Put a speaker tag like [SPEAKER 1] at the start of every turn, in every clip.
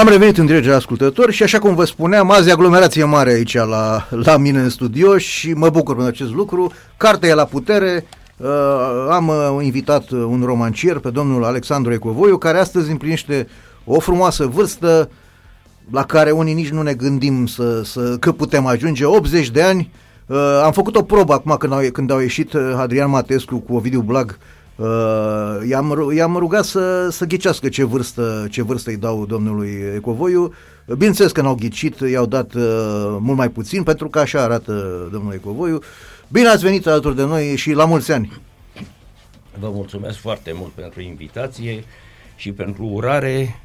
[SPEAKER 1] Am revenit în direct ascultători și așa cum vă spuneam, azi e aglomerație mare aici la, la mine în studio și mă bucur pentru acest lucru. Cartea e la putere, uh, am uh, invitat un romancier pe domnul Alexandru Ecovoiu, care astăzi împlinește o frumoasă vârstă la care unii nici nu ne gândim să, să, că putem ajunge, 80 de ani. Uh, am făcut o probă acum când au, când au ieșit uh, Adrian Matescu cu Ovidiu Blag Uh, i-am, i-am rugat să, să ghicească ce vârstă, ce vârstă îi dau domnului Ecovoiu. Bineînțeles că n-au ghicit, i-au dat uh, mult mai puțin, pentru că așa arată domnul Ecovoiu. Bine ați venit alături de noi și la mulți ani!
[SPEAKER 2] Vă mulțumesc foarte mult pentru invitație și pentru urare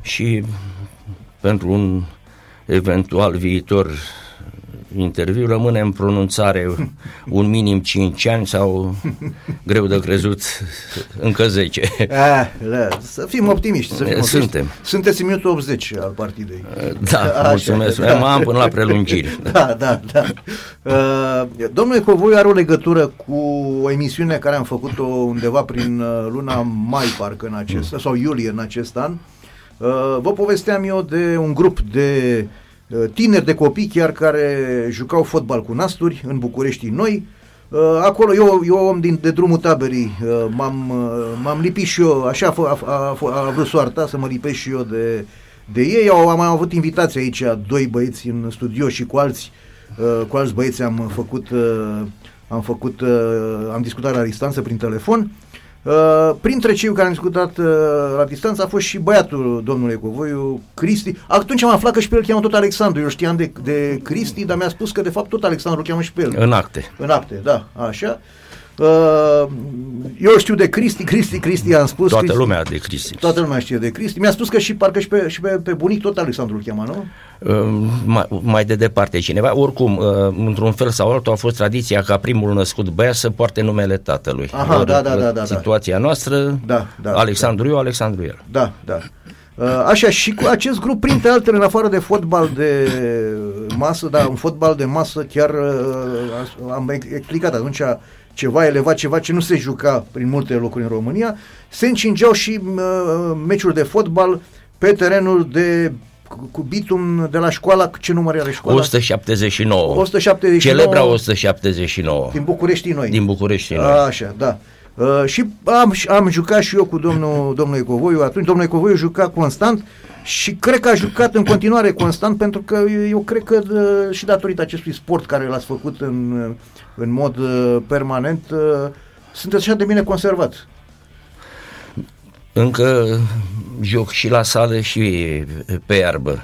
[SPEAKER 2] și pentru un eventual viitor interviu rămâne în pronunțare un minim 5 ani sau greu de crezut încă 10.
[SPEAKER 1] Ah, da. Să fim optimiști. Să fim
[SPEAKER 2] optimiști. Suntem.
[SPEAKER 1] Sunteți în minutul 80 al partidei.
[SPEAKER 2] Da, Așa, mulțumesc. Da. Am până la prelungiri.
[SPEAKER 1] Da, da, da. Uh, domnul Ecovoiu are o legătură cu o emisiune care am făcut-o undeva prin uh, luna mai, parcă în acest, mm. sau iulie în acest an. Uh, vă povesteam eu de un grup de uh, Uh, tineri de copii chiar care jucau fotbal cu nasturi în București noi. Uh, acolo eu, eu om din, de drumul taberii, uh, m-am, m-am lipit și eu, așa a, a, a, a vrut soarta să mă lipesc și eu de, de ei. Au, am avut invitații aici, doi băieți în studio și cu alți, cu alți băieți am făcut, am făcut, am discutat la distanță prin telefon. Uh, printre cei care am discutat uh, la distanță a fost și băiatul domnului Covoiu, Cristi. Atunci am aflat că și pe el cheamă tot Alexandru. Eu știam de, de Cristi, dar mi-a spus că de fapt tot Alexandru cheamă și pe el.
[SPEAKER 2] În acte.
[SPEAKER 1] În acte, da, așa. Uh, eu știu de Cristi, Cristi, Cristi am spus.
[SPEAKER 2] Toată
[SPEAKER 1] Cristi,
[SPEAKER 2] lumea de Cristi.
[SPEAKER 1] Toată lumea știe de Cristi. Mi-a spus că și parcă și pe, și pe, pe bunic tot Alexandru îl cheamă, nu?
[SPEAKER 2] Uh, mai, mai de departe cineva. Oricum, uh, într-un fel sau altul a fost tradiția ca primul născut băiat să poarte numele tatălui.
[SPEAKER 1] Aha, da, da, da, da,
[SPEAKER 2] Situația noastră,
[SPEAKER 1] da, da,
[SPEAKER 2] Alexandru da. eu, Alexandru el.
[SPEAKER 1] Da, da. Așa, și cu acest grup, printre altele, în afară de fotbal de masă, da, un fotbal de masă chiar am explicat atunci ceva elevat, ceva ce nu se juca prin multe locuri în România, se încingeau și uh, meciuri de fotbal pe terenul de cu bitum de la școala, ce număr are școala?
[SPEAKER 2] 179.
[SPEAKER 1] 179.
[SPEAKER 2] Celebra 179.
[SPEAKER 1] Din București noi.
[SPEAKER 2] Din București noi.
[SPEAKER 1] Așa, da. Uh, și am, am jucat și eu cu domnul, domnul Ecovoiu atunci. Domnul Ecovoiu juca constant și cred că a jucat în continuare constant pentru că eu cred că uh, și datorită acestui sport care l-ați făcut în, în mod uh, permanent uh, sunteți așa de bine conservat.
[SPEAKER 2] Încă joc și la sală și pe iarbă.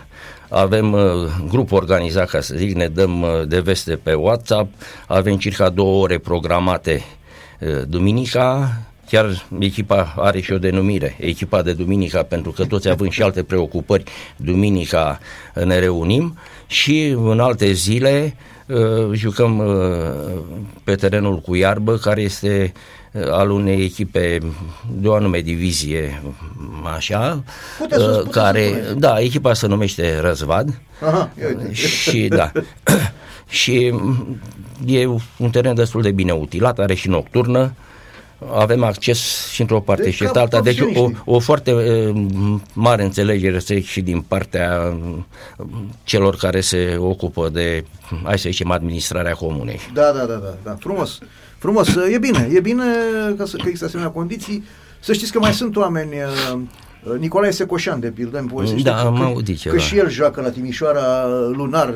[SPEAKER 2] Avem uh, grup organizat, ca să zic, ne dăm uh, de veste pe WhatsApp, avem circa două ore programate uh, duminica, Chiar echipa are și o denumire, echipa de duminica, pentru că toți având și alte preocupări, duminica ne reunim și în alte zile uh, jucăm uh, pe terenul cu iarbă, care este uh, al unei echipe de o anume divizie, așa,
[SPEAKER 1] puteți
[SPEAKER 2] care, da, echipa se numește Răzvad
[SPEAKER 1] Aha,
[SPEAKER 2] și da, și e un teren destul de bine utilat, are și nocturnă, avem acces și într-o parte deci, și alta. Deci o, o foarte uh, mare înțelegere și din partea celor care se ocupă de, hai să zicem, administrarea comunei.
[SPEAKER 1] Da, da, da, da, da. frumos. Frumos, e bine, e bine că, că există asemenea condiții. Să știți că mai sunt oameni uh, Nicolae Secoșan, de pildă, îmi povestește
[SPEAKER 2] da,
[SPEAKER 1] că, că, că și el joacă la Timișoara lunar,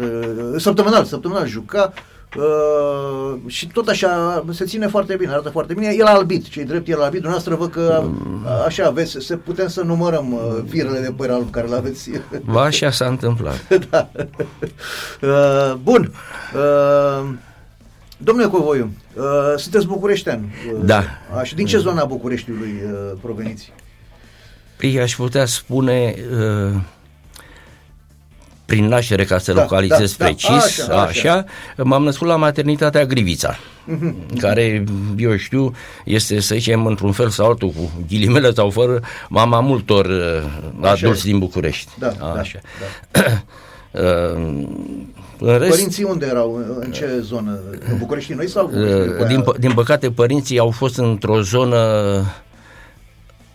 [SPEAKER 1] săptămânal, săptămânal juca, Uh, și tot așa se ține foarte bine, arată foarte bine. El a albit, cei drept, el a albit. Dumneavoastră văd că așa aveți, se putem să numărăm uh, firele de păr alb care le aveți.
[SPEAKER 2] Ba, așa s-a întâmplat.
[SPEAKER 1] da. Uh, bun. Uh, Domnule Covoiu, uh, sunteți bucureștean.
[SPEAKER 2] Uh, da.
[SPEAKER 1] Și din ce zona Bucureștiului uh, proveniți?
[SPEAKER 2] Păi aș putea spune uh, prin naștere, ca să da, localizez da, da precis, da, așa, așa, așa, m-am născut la maternitatea Grivița, mm-hmm. care, eu știu, este, să zicem, într-un fel sau altul, cu ghilimele sau fără, mama multor uh, adulți din București.
[SPEAKER 1] Da, așa. Da, da. Uh, în rest, părinții unde erau? În ce zonă? În București noi sau București?
[SPEAKER 2] Uh, din, din păcate, părinții au fost într-o zonă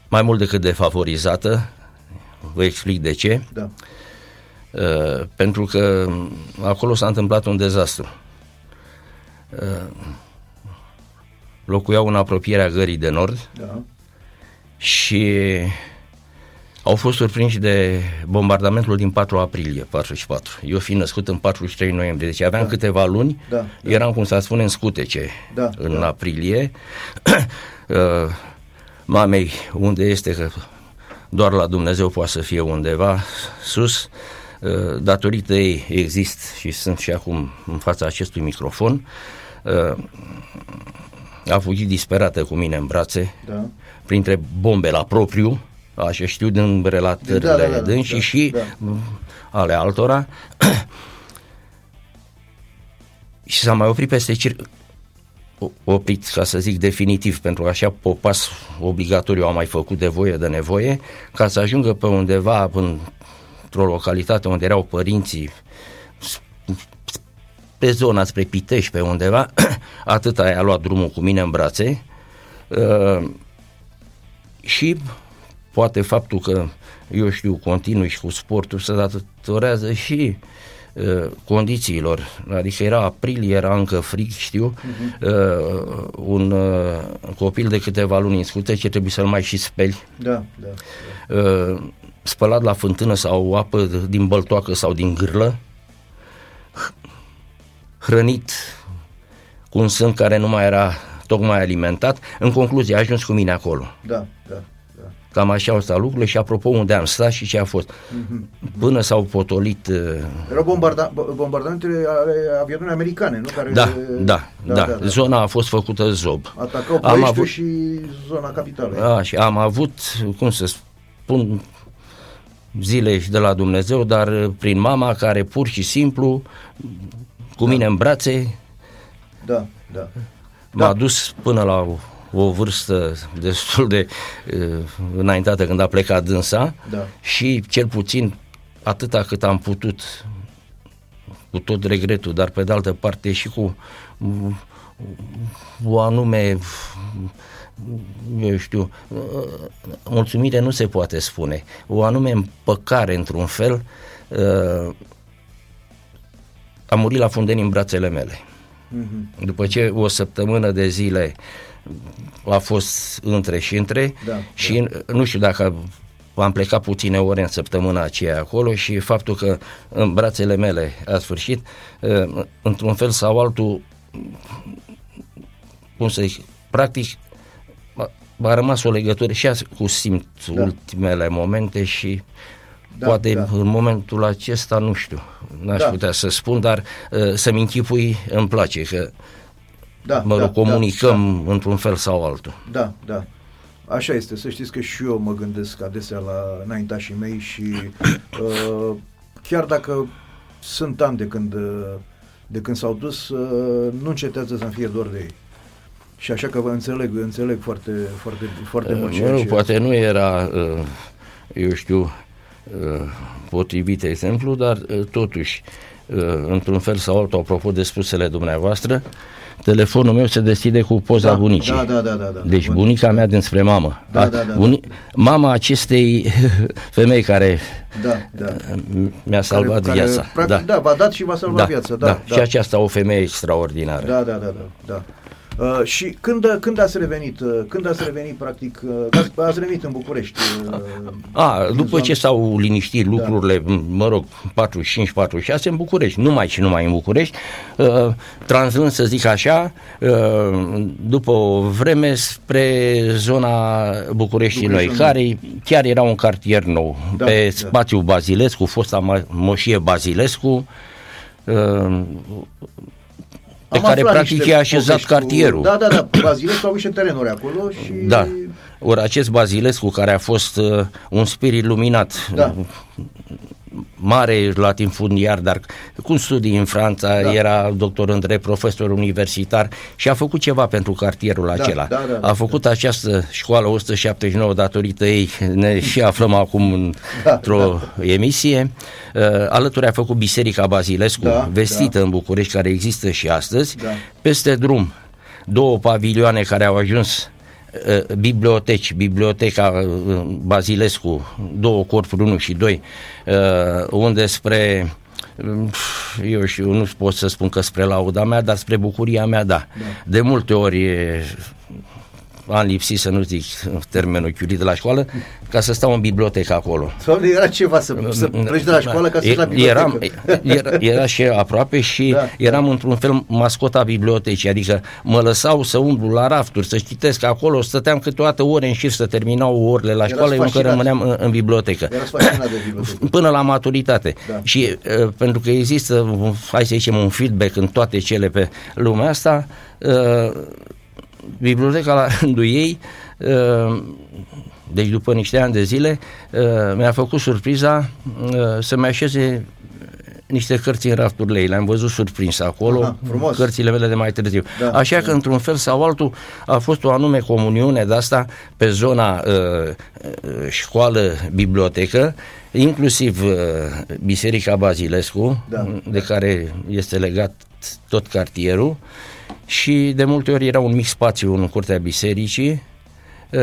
[SPEAKER 2] mai mult decât defavorizată, vă explic de ce.
[SPEAKER 1] Da.
[SPEAKER 2] Uh, pentru că acolo s-a întâmplat un dezastru. Uh, locuiau în apropierea gării de nord
[SPEAKER 1] Da.
[SPEAKER 2] și au fost surprinși de bombardamentul din 4 aprilie 44. Eu fiind născut în 43 noiembrie, deci aveam
[SPEAKER 1] Da.
[SPEAKER 2] câteva luni,
[SPEAKER 1] Da, da.
[SPEAKER 2] eram, cum să spune, în scutece
[SPEAKER 1] Da,
[SPEAKER 2] în
[SPEAKER 1] da.
[SPEAKER 2] aprilie. Uh, Mamei, unde este, că doar la Dumnezeu poate să fie undeva sus, uh, datorită ei exist și sunt și acum în fața acestui microfon, uh, a fugit disperată cu mine în brațe,
[SPEAKER 1] Da.
[SPEAKER 2] printre bombe la propriu, așa știu din relatările
[SPEAKER 1] Da, da, da, da,
[SPEAKER 2] dânsii
[SPEAKER 1] da,
[SPEAKER 2] și
[SPEAKER 1] da.
[SPEAKER 2] ale altora. și s-a mai oprit peste cir... o- oprit, ca să zic definitiv, pentru că așa popas obligatoriu a mai făcut de voie de nevoie, ca să ajungă pe undeva în, într-o localitate unde erau părinții pe zona spre Pitești, pe undeva, atâta i-a luat drumul cu mine în brațe uh, și poate faptul că, eu știu, continui și cu sportul se datorează și uh, condițiilor, adică era aprilie, era încă frig, știu, uh, un uh, copil de câteva luni în scutece trebuie să-l mai și speli,
[SPEAKER 1] Da, da. da.
[SPEAKER 2] uh, spălat la fântână sau apă din băltoacă sau din gârlă, hrănit cu un sân care nu mai era tocmai alimentat. În concluzie, a ajuns cu mine acolo.
[SPEAKER 1] Da, da, da.
[SPEAKER 2] Cam așa au stat lucrurile și apropo unde am stat și ce a fost. Până s-au potolit... uh,
[SPEAKER 1] Erau bombarda- bo- bombardamentele ale avioanelor americane, nu? Care,
[SPEAKER 2] Da, da, da, da. Zona a fost făcută zob.
[SPEAKER 1] Atacau
[SPEAKER 2] Am
[SPEAKER 1] Ploieștiul
[SPEAKER 2] avut-
[SPEAKER 1] și zona capitalei.
[SPEAKER 2] A, și am avut, cum să spun, zile și de la Dumnezeu, dar uh, prin mama care pur și simplu, cu mine în brațe,
[SPEAKER 1] Da, da.
[SPEAKER 2] m-a dus până la o, o vârstă destul de uh, înaintată când a plecat dânsa
[SPEAKER 1] Da.
[SPEAKER 2] și cel puțin atâta cât am putut cu tot regretul, dar pe de altă parte și cu mm, o anume eu știu, mulțumire nu se poate spune, o anume împăcare într-un fel, uh, a murit la fundeni în brațele mele.
[SPEAKER 1] Mhm.
[SPEAKER 2] După ce o săptămână de zile a fost între și între
[SPEAKER 1] Da,
[SPEAKER 2] și nu știu dacă am plecat puține ore în săptămâna aceea acolo și faptul că în brațele mele a sfârșit, uh, într-un fel sau altul, cum să zic, practic a, a rămas o legătură și azi cu simt
[SPEAKER 1] Da.
[SPEAKER 2] ultimele momente și
[SPEAKER 1] Da,
[SPEAKER 2] poate
[SPEAKER 1] da.
[SPEAKER 2] în momentul acesta, nu știu, n-aș
[SPEAKER 1] Da.
[SPEAKER 2] putea să spun, dar uh, să-mi închipui îmi place că
[SPEAKER 1] Da,
[SPEAKER 2] mă
[SPEAKER 1] da,
[SPEAKER 2] rog, comunicăm într-un fel sau altul.
[SPEAKER 1] Da, da. Așa este, să știți că și eu mă gândesc adesea la înaintașii mei și uh, chiar dacă sunt ani de când, uh, de când s-au dus, uh, nu încetează să-mi fie dor de ei. Și așa că vă înțeleg, înțeleg foarte, foarte, foarte mult ceea
[SPEAKER 2] Nu,
[SPEAKER 1] ce...
[SPEAKER 2] poate nu era, uh, eu știu, uh, potrivit exemplu, dar uh, totuși, uh, într-un fel sau altul, apropo de spusele dumneavoastră, telefonul meu se deschide cu poza
[SPEAKER 1] Da,
[SPEAKER 2] bunicii.
[SPEAKER 1] da, da, da, da, da.
[SPEAKER 2] Deci
[SPEAKER 1] Bun.
[SPEAKER 2] bunica mea dinspre mamă.
[SPEAKER 1] Da,
[SPEAKER 2] A-
[SPEAKER 1] da, da,
[SPEAKER 2] buni- Mama acestei femei care
[SPEAKER 1] Da, da.
[SPEAKER 2] mi-a salvat
[SPEAKER 1] care,
[SPEAKER 2] viața.
[SPEAKER 1] Care, practic, da. v-a dat și v-a salvat viața. Da, da.
[SPEAKER 2] Și aceasta o femeie extraordinară.
[SPEAKER 1] Da, da, da, da. da. Uh, și când, când ați revenit, uh, când ați revenit practic, uh, ați, ați revenit în București? Uh,
[SPEAKER 2] A,
[SPEAKER 1] din
[SPEAKER 2] după
[SPEAKER 1] zona-
[SPEAKER 2] ce s-au liniștit
[SPEAKER 1] Da.
[SPEAKER 2] lucrurile, m- mă rog, 45-46 în București, numai și numai în București, uh, translând să zic așa, uh, după o vreme spre zona Bucureștii Noi,
[SPEAKER 1] București Noi.
[SPEAKER 2] care chiar era un cartier nou,
[SPEAKER 1] Da,
[SPEAKER 2] pe
[SPEAKER 1] da.
[SPEAKER 2] spațiul Bazilescu, fosta ma- moșie Bazilescu, uh, pe
[SPEAKER 1] Am
[SPEAKER 2] care
[SPEAKER 1] aflat
[SPEAKER 2] practic
[SPEAKER 1] niște
[SPEAKER 2] e așezat
[SPEAKER 1] povești cu-
[SPEAKER 2] cartierul.
[SPEAKER 1] Da, da, da. Bazilescu au niște terenuri acolo și...
[SPEAKER 2] Da. Ori acest Bazilescu, care a fost uh, un spirit luminat,
[SPEAKER 1] Da.
[SPEAKER 2] Mare latifundiar, dar cu studii în Franța,
[SPEAKER 1] Da.
[SPEAKER 2] era doctor în drept, profesor universitar și a făcut ceva pentru cartierul acela.
[SPEAKER 1] da, da, da,
[SPEAKER 2] a făcut această școală 179 datorită ei, ne și aflăm acum în-
[SPEAKER 1] Da,
[SPEAKER 2] într-o emisie. Uh, alături a făcut Biserica Bazilescu,
[SPEAKER 1] Da,
[SPEAKER 2] vestită în București, care există și astăzi.
[SPEAKER 1] Da.
[SPEAKER 2] Peste drum, două pavilioane care au ajuns uh, biblioteci, biblioteca uh, Bazilescu, două corpuri, 1 și 2, uh, unde spre eu știu, nu pot să spun că spre lauda mea, dar spre bucuria mea, da. da. De multe ori am lipsit, să nu zic termenul chiulit de la școală, ca să stau în bibliotecă acolo.
[SPEAKER 1] Sau era ceva să, să pleci de la școală ca să
[SPEAKER 2] e,
[SPEAKER 1] la bibliotecă.
[SPEAKER 2] Eram, era, era și aproape și da, eram da. într-un fel mascota bibliotecii, adică mă lăsau să umblu la rafturi, să citesc acolo, stăteam câteodată ore în șir să terminau orele la școală, eu încă rămâneam în, în bibliotecă.
[SPEAKER 1] De
[SPEAKER 2] Până la maturitate. Da. Și uh, pentru că există, hai să zicem, un feedback în toate cele pe lumea asta, uh, biblioteca la rândul ei, uh, deci după niște ani de zile, uh, mi-a făcut surpriza uh, să-mi așeze niște cărți în rafturile ei, le-am văzut surprins acolo, Aha, frumos. cărțile mele de mai târziu. Da, Așa da. că, într-un fel sau altul, a fost o anume comuniune de asta pe zona uh, școală-bibliotecă, inclusiv uh, Biserica Bazilescu, da. de care este legat tot cartierul, uh, și de multe ori era un mic spațiu în curtea bisericii, uh,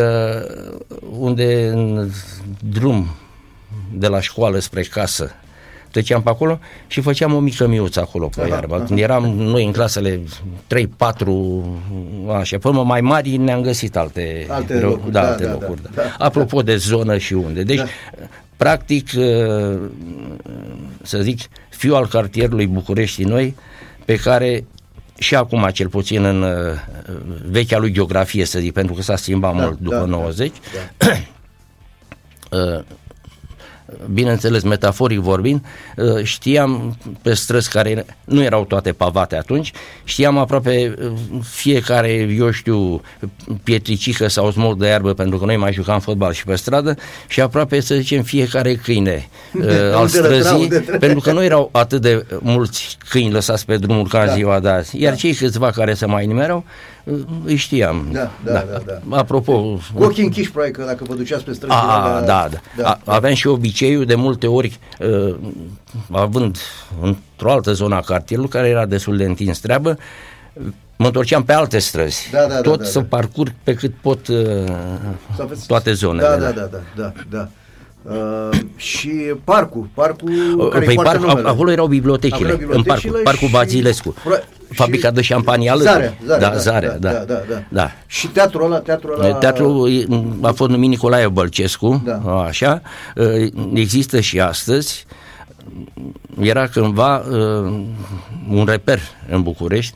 [SPEAKER 2] unde în drum de la școală spre casă treceam pe acolo și făceam o mică miuță acolo pe aha, iarbă. Aha. Când eram noi în clasele 3-4, așa, până mai mari ne-am găsit alte,
[SPEAKER 1] alte locuri.
[SPEAKER 2] Da, da, alte da, locuri da, da. Da. Apropo de zonă și unde. Deci, da. practic, uh, să zic, fiul al cartierului București noi, pe care și acum cel puțin în uh, vechea lui geografie, să zic, pentru că s-a schimbat da, mult după da, 90, da, da. uh, bineînțeles, metaforic vorbind, uh, știam pe străzi care nu erau toate pavate atunci, știam aproape uh, fiecare, eu știu, pietricică sau smol de iarbă, pentru că noi mai jucam fotbal și pe stradă, și aproape, să zicem, fiecare câine uh, al străzii, pentru că nu erau atât de mulți câini lăsați pe drumul ca da. ziua de azi, iar da. cei câțiva care se mai nimerau, îi știam.
[SPEAKER 1] Da, da, da. da,
[SPEAKER 2] da. Apropo...
[SPEAKER 1] Cu ochii închiși, probabil, că dacă vă duceați pe străzi...
[SPEAKER 2] A, da, da. da. A, aveam și obiceiul de multe ori, uh, având într-o altă zonă a cartierului, care era destul de întins treabă, mă întorceam pe alte străzi.
[SPEAKER 1] Da, da,
[SPEAKER 2] Tot
[SPEAKER 1] da, da,
[SPEAKER 2] să
[SPEAKER 1] da.
[SPEAKER 2] parcurg pe cât pot uh, toate zonele.
[SPEAKER 1] Da, da, da, da, da, da. Uh, și parcul, parcul uh, care
[SPEAKER 2] păi
[SPEAKER 1] parc,
[SPEAKER 2] acolo erau bibliotecile, acolo în parcul, parcul Bazilescu. Fabrica de șampanie alături.
[SPEAKER 1] Zarea, zarea,
[SPEAKER 2] da, da, zarea, da,
[SPEAKER 1] da, da, da, da. Și teatrul ăla, teatrul ăla...
[SPEAKER 2] Teatrul a fost numit Nicolae Bălcescu, da. așa, există și astăzi. Era cândva uh, un reper în București,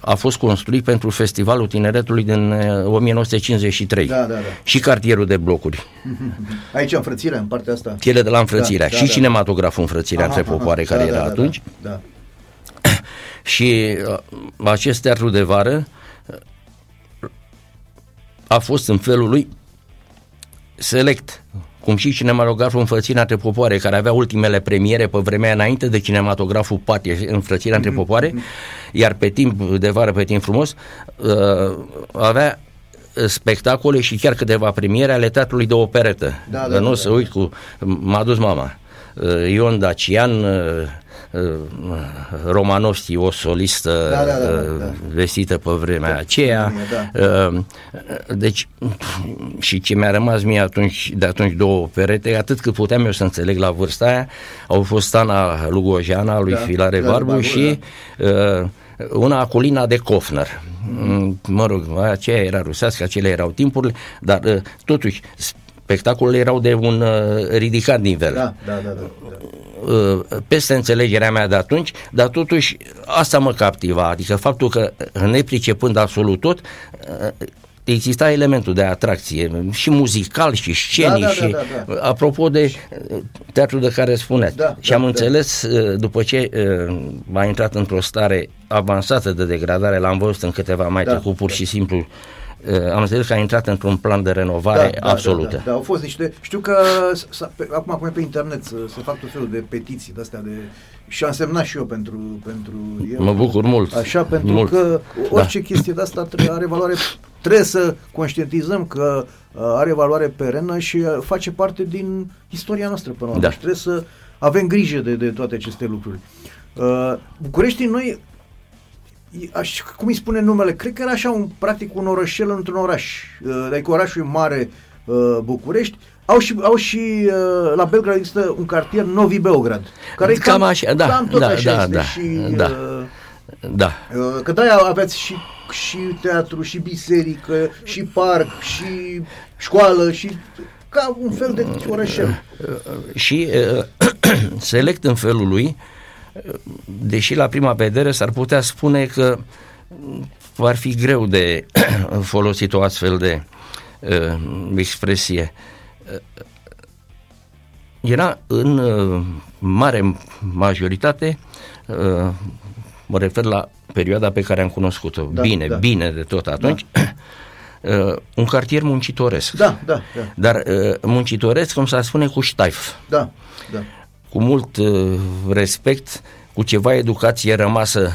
[SPEAKER 2] a fost construit pentru Festivalul Tineretului din 1953
[SPEAKER 1] da, da, da.
[SPEAKER 2] și cartierul de blocuri.
[SPEAKER 1] Aici înfrățirea, în partea asta.
[SPEAKER 2] Chele de la înfrățirea da, și da, cinematograful înfrățirea între popoare care da, era da, atunci. Da, da. Și uh, acest teatru de vară uh, a fost în felul lui select cum și cinematograful Înfrățirea între popoare, care avea ultimele premiere pe vremea înainte de cinematograful Patie, Înfrățirea între mhm. popoare, iar pe timp de vară, pe timp frumos, uh, avea spectacole și chiar câteva premiere ale teatrului de operetă. Da, da, nu da, să da. uit cu M-a dus mama. Uh, Ion Dacian, uh, Uh, Romanovski, o solistă da, da, da, da, da. vestită pe vremea da, aceea. Da. Uh, deci, și ce mi-a rămas mie atunci, de atunci două perete, atât cât puteam eu să înțeleg la vârsta aia, au fost Ana Lugojana, lui da, Filare da, Barbu Barbu și da. uh, una Acolina de Kofner. Mm. Mă rog, aceea era rusească, acelea erau timpurile, dar uh, totuși spectacolele erau de un uh, ridicat nivel.
[SPEAKER 1] Da, da, da, da,
[SPEAKER 2] da. Uh, peste înțelegerea mea de atunci, dar totuși asta mă captiva, adică faptul că nepricepând absolut tot, uh, exista elementul de atracție și muzical și scenic da, da, și da, da, da. apropo de teatrul de care spuneți. Da, și am da, înțeles da. după ce a intrat într-o stare avansată de degradare, l-am văzut în câteva mai da, trecut pur da. și simplu Uh, am înțeles că a intrat într-un plan de renovare da, da, absolută. Da,
[SPEAKER 1] da, da, au fost niște, știu că pe, acum acum pe internet se, se fac tot felul de petiții de astea de și am semnat și eu pentru, pentru
[SPEAKER 2] eu. Mă bucur mult.
[SPEAKER 1] Așa, pentru mult. că orice da. chestie de asta trebuie, are valoare, trebuie să conștientizăm că uh, are valoare perenă și uh, face parte din istoria noastră până la da. Deci trebuie să avem grijă de, de toate aceste lucruri. Uh, București noi aș, cum îi spune numele, cred că era așa un, practic un orășel într-un oraș, uh, adică orașul mare uh, București, au și, au și uh, la Belgrad există un cartier Novi Beograd,
[SPEAKER 2] care cam, cam așa, da, cam tot
[SPEAKER 1] da,
[SPEAKER 2] așa
[SPEAKER 1] da,
[SPEAKER 2] este da,
[SPEAKER 1] și,
[SPEAKER 2] da.
[SPEAKER 1] Uh,
[SPEAKER 2] da.
[SPEAKER 1] Uh, că de-aia aveți și, și teatru, și biserică, și parc, și școală, și ca un fel de orășel.
[SPEAKER 2] Și uh, select în felul lui, deși la prima vedere s-ar putea spune că ar fi greu de folosit o astfel de uh, expresie. Era în uh, mare majoritate, uh, mă refer la perioada pe care am cunoscut-o, da, bine, da. bine de tot atunci, da. Uh, un cartier muncitoresc.
[SPEAKER 1] Da, da, da.
[SPEAKER 2] Dar uh, muncitoresc, cum s-ar spune, cu ștaif.
[SPEAKER 1] Da, da.
[SPEAKER 2] Cu mult uh, respect, cu ceva educație rămasă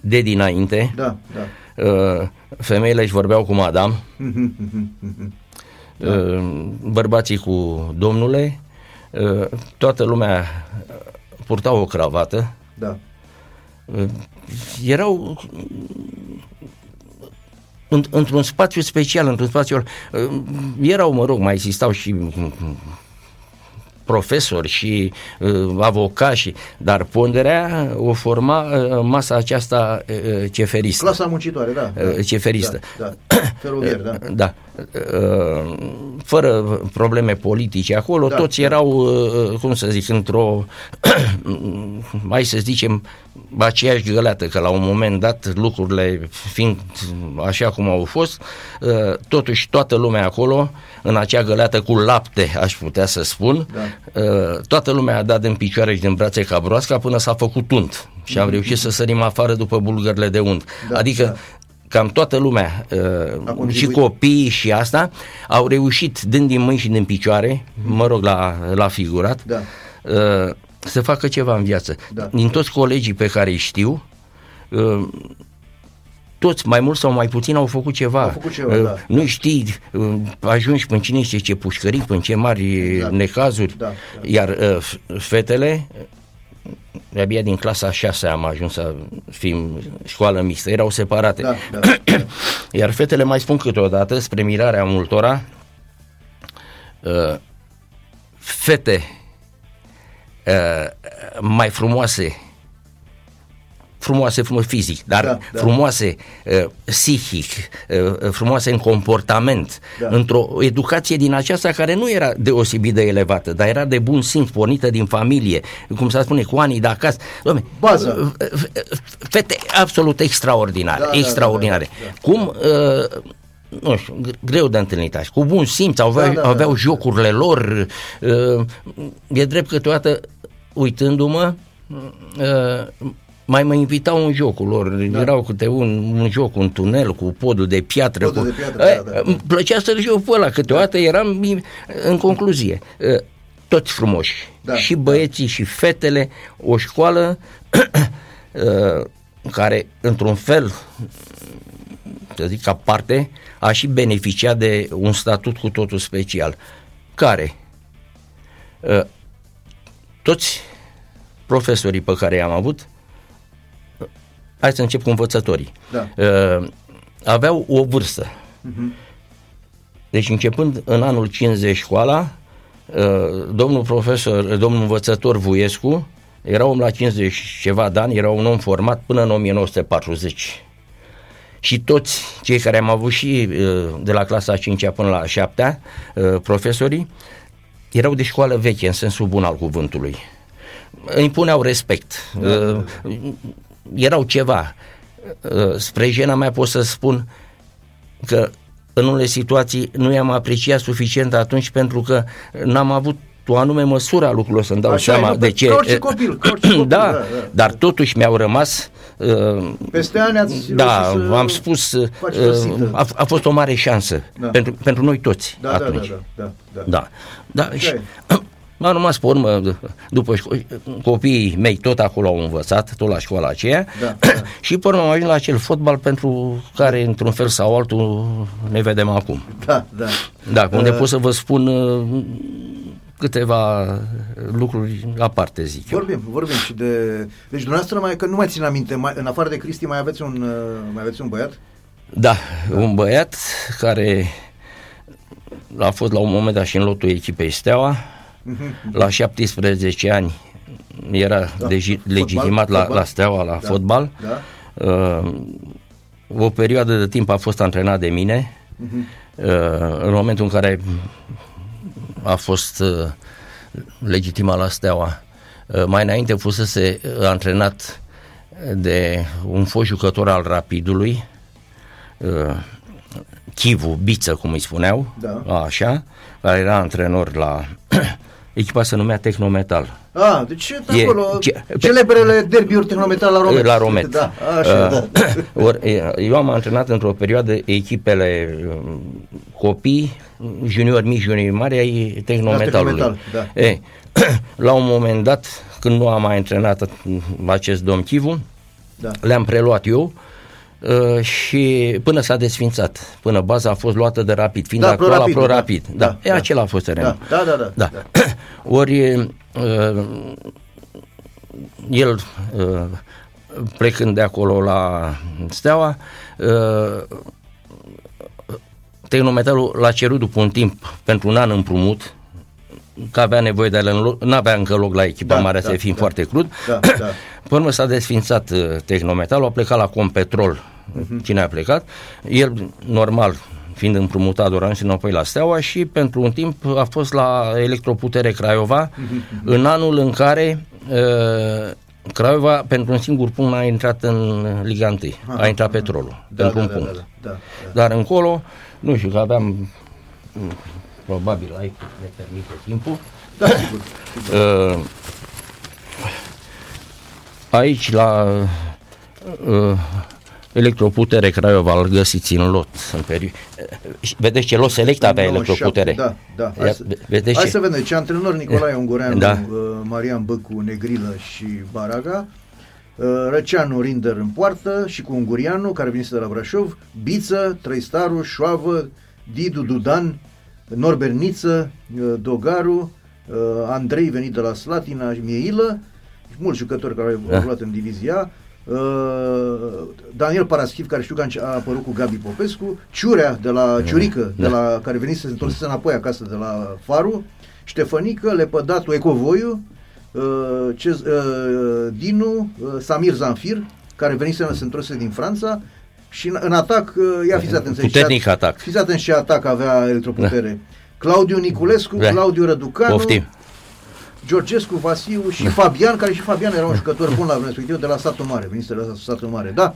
[SPEAKER 2] de dinainte.
[SPEAKER 1] Da, da.
[SPEAKER 2] Uh, femeile își vorbeau cu madam, da. uh, bărbații cu domnule, uh, toată lumea purta o cravată.
[SPEAKER 1] Da.
[SPEAKER 2] Uh, erau într-un spațiu special, într-un spațiu... Uh, erau, mă rog, mai existau și profesori și uh, avocați, dar ponderea o forma uh, masa aceasta uh, ceferistă.
[SPEAKER 1] Clasa muncitoare, da.
[SPEAKER 2] Uh, ceferistă.
[SPEAKER 1] Da, da. Feroviar, da.
[SPEAKER 2] Uh, da. Uh, fără probleme politice acolo, da, toți da. erau, uh, cum să zic, într-o, mai să zicem, aceeași găleată, că la un moment dat lucrurile fiind așa cum au fost, uh, totuși toată lumea acolo, în acea găleată cu lapte, aș putea să spun, da. uh, toată lumea a dat din picioare și din brațe ca broasca până s-a făcut unt și am reușit să sărim afară după bulgările de unt. Da, adică da cam toată lumea, uh, și copiii și asta, au reușit dând din mâini și din picioare, mă rog la, la figurat, da. uh, să facă ceva în viață. Da. Din toți colegii pe care îi știu, uh, toți, mai mult sau mai puțin, au făcut ceva.
[SPEAKER 1] Au făcut ceva uh, da.
[SPEAKER 2] Nu știi, uh, ajungi până cine știe ce pușcării, până ce mari da. necazuri, da, da. iar uh, fetele, abia din clasa 6 am ajuns să fim școală mixtă, erau separate. Da, da, da. Iar fetele mai spun câteodată, spre mirarea multora, uh, fete uh, mai frumoase frumoase frumos fizic, dar da, da. frumoase uh, psihic, uh, frumoase în comportament, da. într-o educație din aceasta care nu era deosebit de elevată, dar era de bun simț, pornită din familie, cum s-a spune, cu anii de acasă. Doamne,
[SPEAKER 1] Bază.
[SPEAKER 2] Fete absolut extraordinare, da, extraordinare. Da, da, da, Cum uh, nu știu, greu de întâlnit așa, cu bun simț, aveau, da, da, aveau da, jocurile da. lor, uh, e drept câteodată, uitându-mă, uh, mai mă invitau în jocul lor, da. erau câte un, un joc, un tunel cu podul de piatră.
[SPEAKER 1] Podul
[SPEAKER 2] cu...
[SPEAKER 1] de piatră, da, da, da.
[SPEAKER 2] Îmi plăcea să-l joc pe ăla, câteodată eram în concluzie. Toți frumoși, da, și da. băieții da. și fetele, o școală care, într-un fel, să zic, aparte, a și beneficiat de un statut cu totul special. Care? Toți profesorii pe care i-am avut hai să încep cu învățătorii.
[SPEAKER 1] Da.
[SPEAKER 2] Uh, aveau o vârstă. Uh-huh. Deci începând în anul 50 școala, uh, domnul profesor, domnul învățător Vuiescu, era om la 50 ceva de ani, era un om format până în 1940. Și toți cei care am avut și uh, de la clasa 5 până la 7 uh, profesorii, erau de școală veche în sensul bun al cuvântului. Impuneau respect. Da, da, da erau ceva. Uh, spre jena mea pot să spun că în unele situații nu i-am apreciat suficient atunci pentru că n-am avut o anume măsură a lucrurilor să-mi dau Așa seama de ce.
[SPEAKER 1] orice copil, orice copil
[SPEAKER 2] da, da, da, dar totuși mi-au rămas
[SPEAKER 1] uh, Peste ani ați
[SPEAKER 2] Da, am spus uh, a, a fost o mare șansă da. pentru, pentru noi toți
[SPEAKER 1] da,
[SPEAKER 2] atunci.
[SPEAKER 1] Da, da, da,
[SPEAKER 2] da. da. da. Și, am rămas pe urmă, după șco- copiii mei tot acolo au învățat, tot la școala aceea da, da. și pe urmă am ajuns la acel fotbal pentru care într-un fel sau altul ne vedem acum.
[SPEAKER 1] Da, da.
[SPEAKER 2] Da, unde uh, pot să vă spun uh, câteva lucruri aparte, zic
[SPEAKER 1] eu. Vorbim, vorbim și de... Deci dumneavoastră, mai, că nu mai țin aminte, mai, în afară de Cristi, mai aveți un, mai aveți un băiat?
[SPEAKER 2] Da, da, un băiat care a fost la un moment dat și în lotul echipei Steaua, uh-huh. la 17 ani era da. legi- legitimat la, la Steaua, la da. fotbal. Da. Uh, o perioadă de timp a fost antrenat de mine. Uh-huh. Uh, în momentul în care a fost uh, legitimat la Steaua, uh, mai înainte fusese antrenat de un fost jucător al Rapidului, uh, Chivu, Biță, cum îi spuneau, da. așa, care era antrenor la echipa se numea Tehnometal.
[SPEAKER 1] Ah, deci e, acolo, ce, celebrele derbiuri Tehnometal la Romet.
[SPEAKER 2] La Romet.
[SPEAKER 1] Da, așa, uh, da.
[SPEAKER 2] Or, eu am antrenat într-o perioadă echipele um, copii, junior mici, junior mari ai Tehnometalului. Da, Tehnometal, da. E, la un moment dat, când nu am mai antrenat acest domn Chivu, da. le-am preluat eu Uh, și până s-a desfințat, până baza a fost luată de rapid, fiind da, acolo la pro rapid. Da, da, da, e da. acela a fost terenul.
[SPEAKER 1] Da, da, da. da.
[SPEAKER 2] da. Ori uh, el uh, plecând de acolo la Steaua, uh, Tehnometalul l-a cerut după un timp pentru un an împrumut că avea nevoie de el, nu avea încă loc la echipa da, mare, da, să fim da, foarte crud. Da, da. Până urmă s-a desfințat uh, Tehnometalul, a plecat la Competrol, uh-huh. cine a plecat. El, normal, fiind împrumutat Doran și înapoi la Steaua și pentru un timp a fost la Electroputere Craiova uh-huh. în anul în care uh, Craiova pentru un singur punct a intrat în Liga 1, a, a intrat petrolul da, pentru da, un da, punct. Da, da, da, da. Dar încolo, nu știu, că aveam probabil ai ne permite timpul.
[SPEAKER 1] Da, sigur. Uh,
[SPEAKER 2] aici la uh, electroputere Craiova îl găsiți în lot. În peri... Vedeți ce lot select avea electroputere.
[SPEAKER 1] Da, da. Hai, să, vedeți hai ce? să vedem. Ce antrenor Nicolae Ungureanu, da. uh, Marian Băcu, Negrilă și Baraga. Uh, Răceanu Rinder în poartă și cu Ungurianu, care vine de la Brașov, Biță, Trăistaru, Șoavă, Didu Dudan, Norbert Niță, uh, Dogaru, uh, Andrei venit de la Slatina, Mieilă, mulți jucători care au da. luat în divizia, uh, Daniel Paraschiv, care știu că a apărut cu Gabi Popescu, Ciurea de la da. Ciurică, de da. la, care venise să se întorsese înapoi acasă de la Faru, Ștefănică, Lepădatu, Ecovoiu, Cez, Dinu, Samir Zanfir, care venise să se întorsese din Franța, și în, în atac, uh, ia fiți atenți.
[SPEAKER 2] Puternic și atac.
[SPEAKER 1] Fiți atenți și atac avea electroputere. Da. Claudiu Niculescu, da. Claudiu Răducanu, Poftim. Georgescu, Vasiu și da. Fabian, care și Fabian era un jucător bun la vremea respectivă de la Satul Mare, venise de la Satul Mare. Da,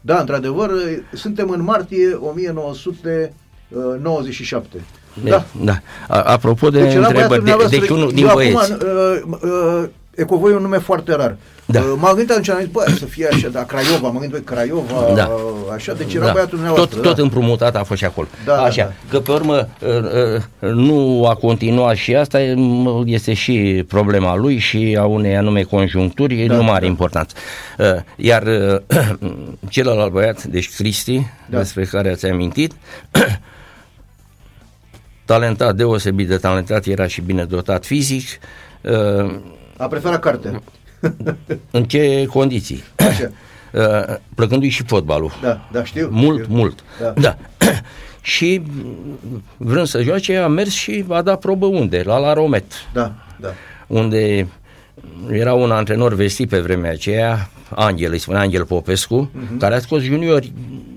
[SPEAKER 1] da, într-adevăr, suntem în martie 1997.
[SPEAKER 2] Da. da. Apropo de deci întrebări, de, deci unul din băieți. Acum, uh,
[SPEAKER 1] uh, Ecovoi e un nume foarte rar. Da. Uh, m-am gândit atunci, am zis, bă, să fie așa, da, Craiova, m-am gândit, bă, Craiova, da. așa, deci era da. băiatul dumneavoastră.
[SPEAKER 2] Tot, da. tot împrumutat a fost și acolo. Da, așa, da. că pe urmă uh, uh, nu a continuat și asta este și problema lui și a unei anume conjuncturi, da, nu mare da. importanță. Iar celălalt băiat, deci Cristi, da. despre care ați amintit, talentat, deosebit de talentat, era și bine dotat fizic,
[SPEAKER 1] a preferat cartea.
[SPEAKER 2] În ce condiții? Așa. Uh, plăcându-i și fotbalul.
[SPEAKER 1] Da, da, știu.
[SPEAKER 2] Mult,
[SPEAKER 1] știu.
[SPEAKER 2] mult. Da. da. și vrând să joace, a mers și a dat probă unde? La La Romet.
[SPEAKER 1] Da, da.
[SPEAKER 2] Unde era un antrenor vestit pe vremea aceea, Angel, îi spune Angel Popescu, uh-huh. care a scos juniori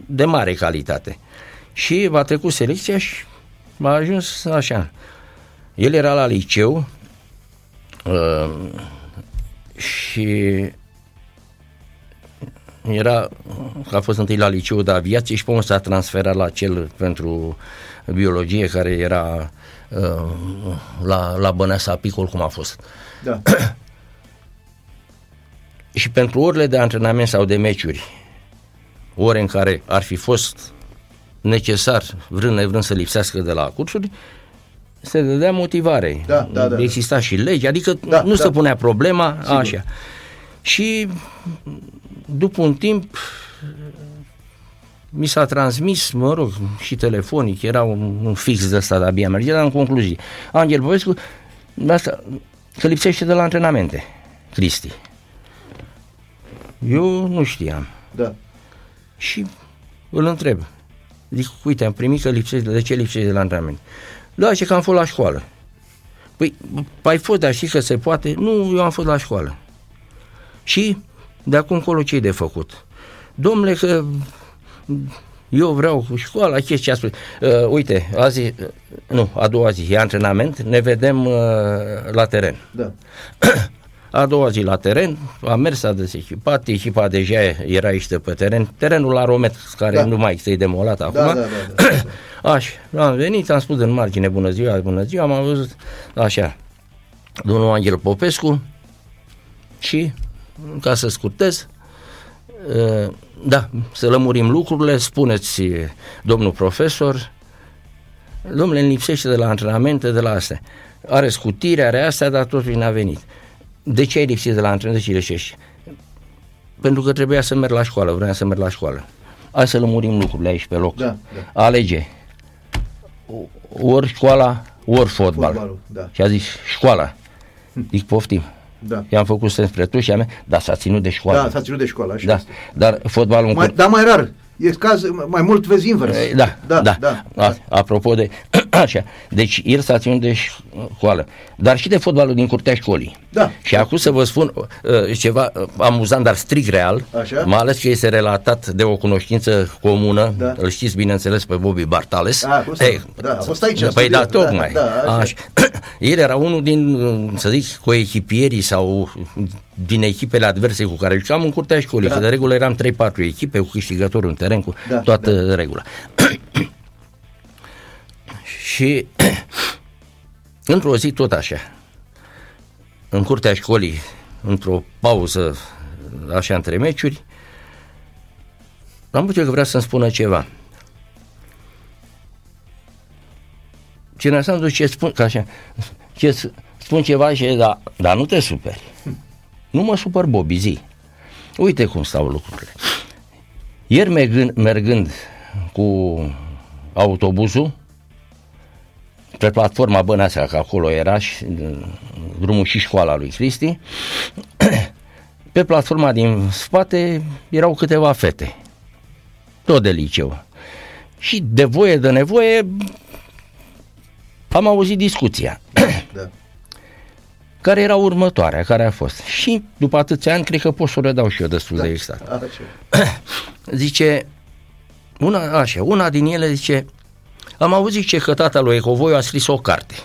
[SPEAKER 2] de mare calitate. Și a trecut selecția și a ajuns așa. El era la liceu, uh, și era, a fost întâi la liceu de aviație și pe s-a transferat la cel pentru biologie care era uh, la, la Băneasa Picol cum a fost.
[SPEAKER 1] Da.
[SPEAKER 2] și pentru orele de antrenament sau de meciuri, ore în care ar fi fost necesar, vrând nevrând să lipsească de la cursuri, se dădea motivare.
[SPEAKER 1] Da, da, da.
[SPEAKER 2] Exista și legi, adică da, nu da. se punea problema, Sigur. așa. Și după un timp mi s-a transmis, mă rog, și telefonic, era un, un fix de ăsta de abia merge, dar în concluzie, Angel Popescu Asta, că lipsește de la antrenamente, Cristi. Eu nu știam.
[SPEAKER 1] Da.
[SPEAKER 2] Și îl întreb. Zic, uite, am primit că lipsește, de ce lipsește de la antrenament? Da, ce că am fost la școală. Păi, ai fost, dar știi că se poate? Nu, eu am fost la școală. Și de acum încolo ce de făcut? Domnule, că eu vreau cu școala, ce a spus. Uh, uite, azi, uh, nu, a doua zi, e antrenament, ne vedem uh, la teren.
[SPEAKER 1] Da.
[SPEAKER 2] A doua zi la teren, a mers, a desechipat, echipa deja era aici pe teren, terenul la Romet, care da. nu mai este demolat acum.
[SPEAKER 1] Da, da, da, da,
[SPEAKER 2] da. Așa, am venit, am spus în margine, bună ziua, bună ziua, am văzut, așa, domnul Angel Popescu și, ca să scurtez, uh, da, să lămurim lucrurile, spuneți, domnul profesor, domnule, îmi lipsește de la antrenamente, de la astea. Are scutire, are astea, dar totul n-a venit. De ce ai lipsit de la antrenament? De ce lipsești? Pentru că trebuia să merg la școală, vreau să merg la școală. Hai să lămurim lucrurile aici pe loc.
[SPEAKER 1] Da, da.
[SPEAKER 2] Alege. Ori școala, ori fotbal.
[SPEAKER 1] Fotbalul, da.
[SPEAKER 2] Și a zis, școala. Zic, poftim.
[SPEAKER 1] Da.
[SPEAKER 2] I-am făcut sens spre tu și a mea, dar s-a ținut de școală.
[SPEAKER 1] Da, s-a ținut de școală, așa
[SPEAKER 2] Da,
[SPEAKER 1] este.
[SPEAKER 2] dar fotbalul în
[SPEAKER 1] Mai,
[SPEAKER 2] cur-
[SPEAKER 1] dar mai rar. E caz, mai mult vezi invers.
[SPEAKER 2] Eh, Da, da, da.
[SPEAKER 1] da.
[SPEAKER 2] A, apropo de așa, deci el s-a ținut de școală, dar și de fotbalul din curtea școlii.
[SPEAKER 1] Da.
[SPEAKER 2] Și acum să vă spun uh, ceva uh, amuzant, dar strict real,
[SPEAKER 1] Așa.
[SPEAKER 2] mai ales că este relatat de o cunoștință comună,
[SPEAKER 1] Da.
[SPEAKER 2] îl știți bineînțeles pe Bobby Bartales.
[SPEAKER 1] A, a fost- da, a fost aici în
[SPEAKER 2] Păi
[SPEAKER 1] studio.
[SPEAKER 2] da,
[SPEAKER 1] Da,
[SPEAKER 2] tocmai.
[SPEAKER 1] da, așa.
[SPEAKER 2] așa. El era unul din, uh, să zic, coechipierii sau din echipele adverse cu care jucam în curtea școlii,
[SPEAKER 1] Da.
[SPEAKER 2] că de regulă eram 3-4 echipe cu câștigătorul în teren, cu
[SPEAKER 1] Da,
[SPEAKER 2] toată da. regula. și într-o zi tot așa, în curtea școlii, într-o pauză așa între meciuri, am văzut că vrea să-mi spună ceva. Cine s-a dus ce spun, ca așa, ce s- spun ceva și da, dar nu te superi. Nu mă supăr, Bobby, zi. Uite cum stau lucrurile. Ieri mergând, mergând cu autobuzul pe platforma Băneasa, că acolo era și uh, drumul și școala lui Cristi, pe platforma din spate erau câteva fete, tot de liceu. Și de voie, de nevoie, am auzit discuția
[SPEAKER 1] Da.
[SPEAKER 2] care era următoarea, care a fost. Și după atâția ani, cred că pot să o redau și eu destul de exact.
[SPEAKER 1] Așa.
[SPEAKER 2] Zice, una, așa, una din ele zice, am auzit ce că tata lui Ecovoiu a scris o carte,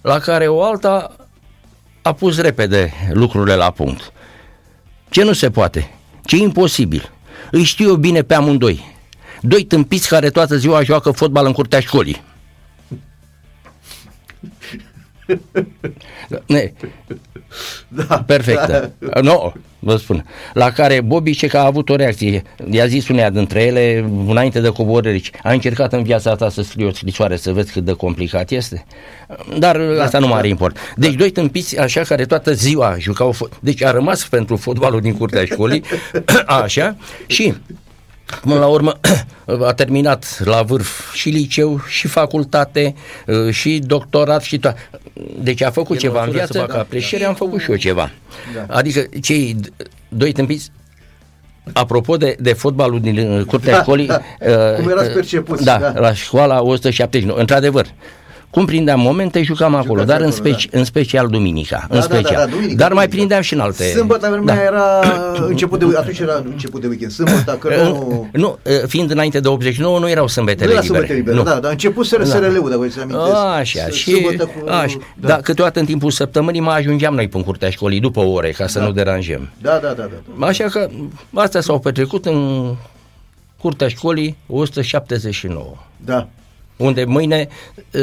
[SPEAKER 2] la care o alta a pus repede lucrurile la punct. Ce nu se poate? Ce imposibil? Îi știu eu bine pe amândoi. Doi tâmpiți care toată ziua joacă fotbal în curtea școlii. Ne,
[SPEAKER 1] Da.
[SPEAKER 2] perfectă. Nu, vă spun. La care Bobby ce că a avut o reacție. I-a zis uneia dintre ele, înainte de coborâre, zice, a încercat în viața ta să scrii o scrisoare să vezi cât de complicat este? Dar asta nu mai are import. Deci doi tâmpiți așa care toată ziua jucau, fo- deci a rămas pentru fotbalul din curtea școlii, așa, și Până la urmă a terminat la vârf și liceu, și facultate, uh, și doctorat, și toate. Deci a făcut
[SPEAKER 3] E
[SPEAKER 2] ceva în
[SPEAKER 3] măsură să
[SPEAKER 2] viață,
[SPEAKER 3] facă
[SPEAKER 2] ca plăcere am făcut și eu ceva.
[SPEAKER 1] Da.
[SPEAKER 2] Adică cei d- doi tâmpiți Apropo de, de fotbalul din uh, curtea
[SPEAKER 1] Da,
[SPEAKER 2] școlii,
[SPEAKER 1] da.
[SPEAKER 2] uh,
[SPEAKER 1] Cum erați
[SPEAKER 2] uh,
[SPEAKER 1] percepuți,
[SPEAKER 2] Da,
[SPEAKER 1] da.
[SPEAKER 2] la școala 179, într-adevăr. Cum prindeam momente, jucam acolo, dar în,
[SPEAKER 1] acolo,
[SPEAKER 2] speci, în special duminica.
[SPEAKER 1] Da,
[SPEAKER 2] în
[SPEAKER 1] da, da,
[SPEAKER 2] special.
[SPEAKER 1] da, duminică,
[SPEAKER 2] dar mai
[SPEAKER 1] duminică.
[SPEAKER 2] prindeam și în alte.
[SPEAKER 1] Sâmbătă vremea
[SPEAKER 2] Da.
[SPEAKER 1] era început de atunci era început de weekend. Sâmbătă că nu
[SPEAKER 2] Nu, fiind înainte de 89, nu erau sâmbetele
[SPEAKER 1] nu era
[SPEAKER 2] libere.
[SPEAKER 1] sâmbătă liberă,
[SPEAKER 2] Nu.
[SPEAKER 1] da, dar a început să SRL-ul, dacă vă ți amintesc.
[SPEAKER 2] Așa,
[SPEAKER 1] S-
[SPEAKER 2] și
[SPEAKER 1] sâmbătă cu,
[SPEAKER 2] așa, da. da, câteodată în timpul săptămânii mai ajungeam noi până în curtea școlii, după ore, ca să
[SPEAKER 1] Da.
[SPEAKER 2] nu deranjăm.
[SPEAKER 1] Da, da, da, da. da.
[SPEAKER 2] Așa că astea s-au petrecut în curtea școlii 179
[SPEAKER 1] Da.
[SPEAKER 2] Unde mâine uh,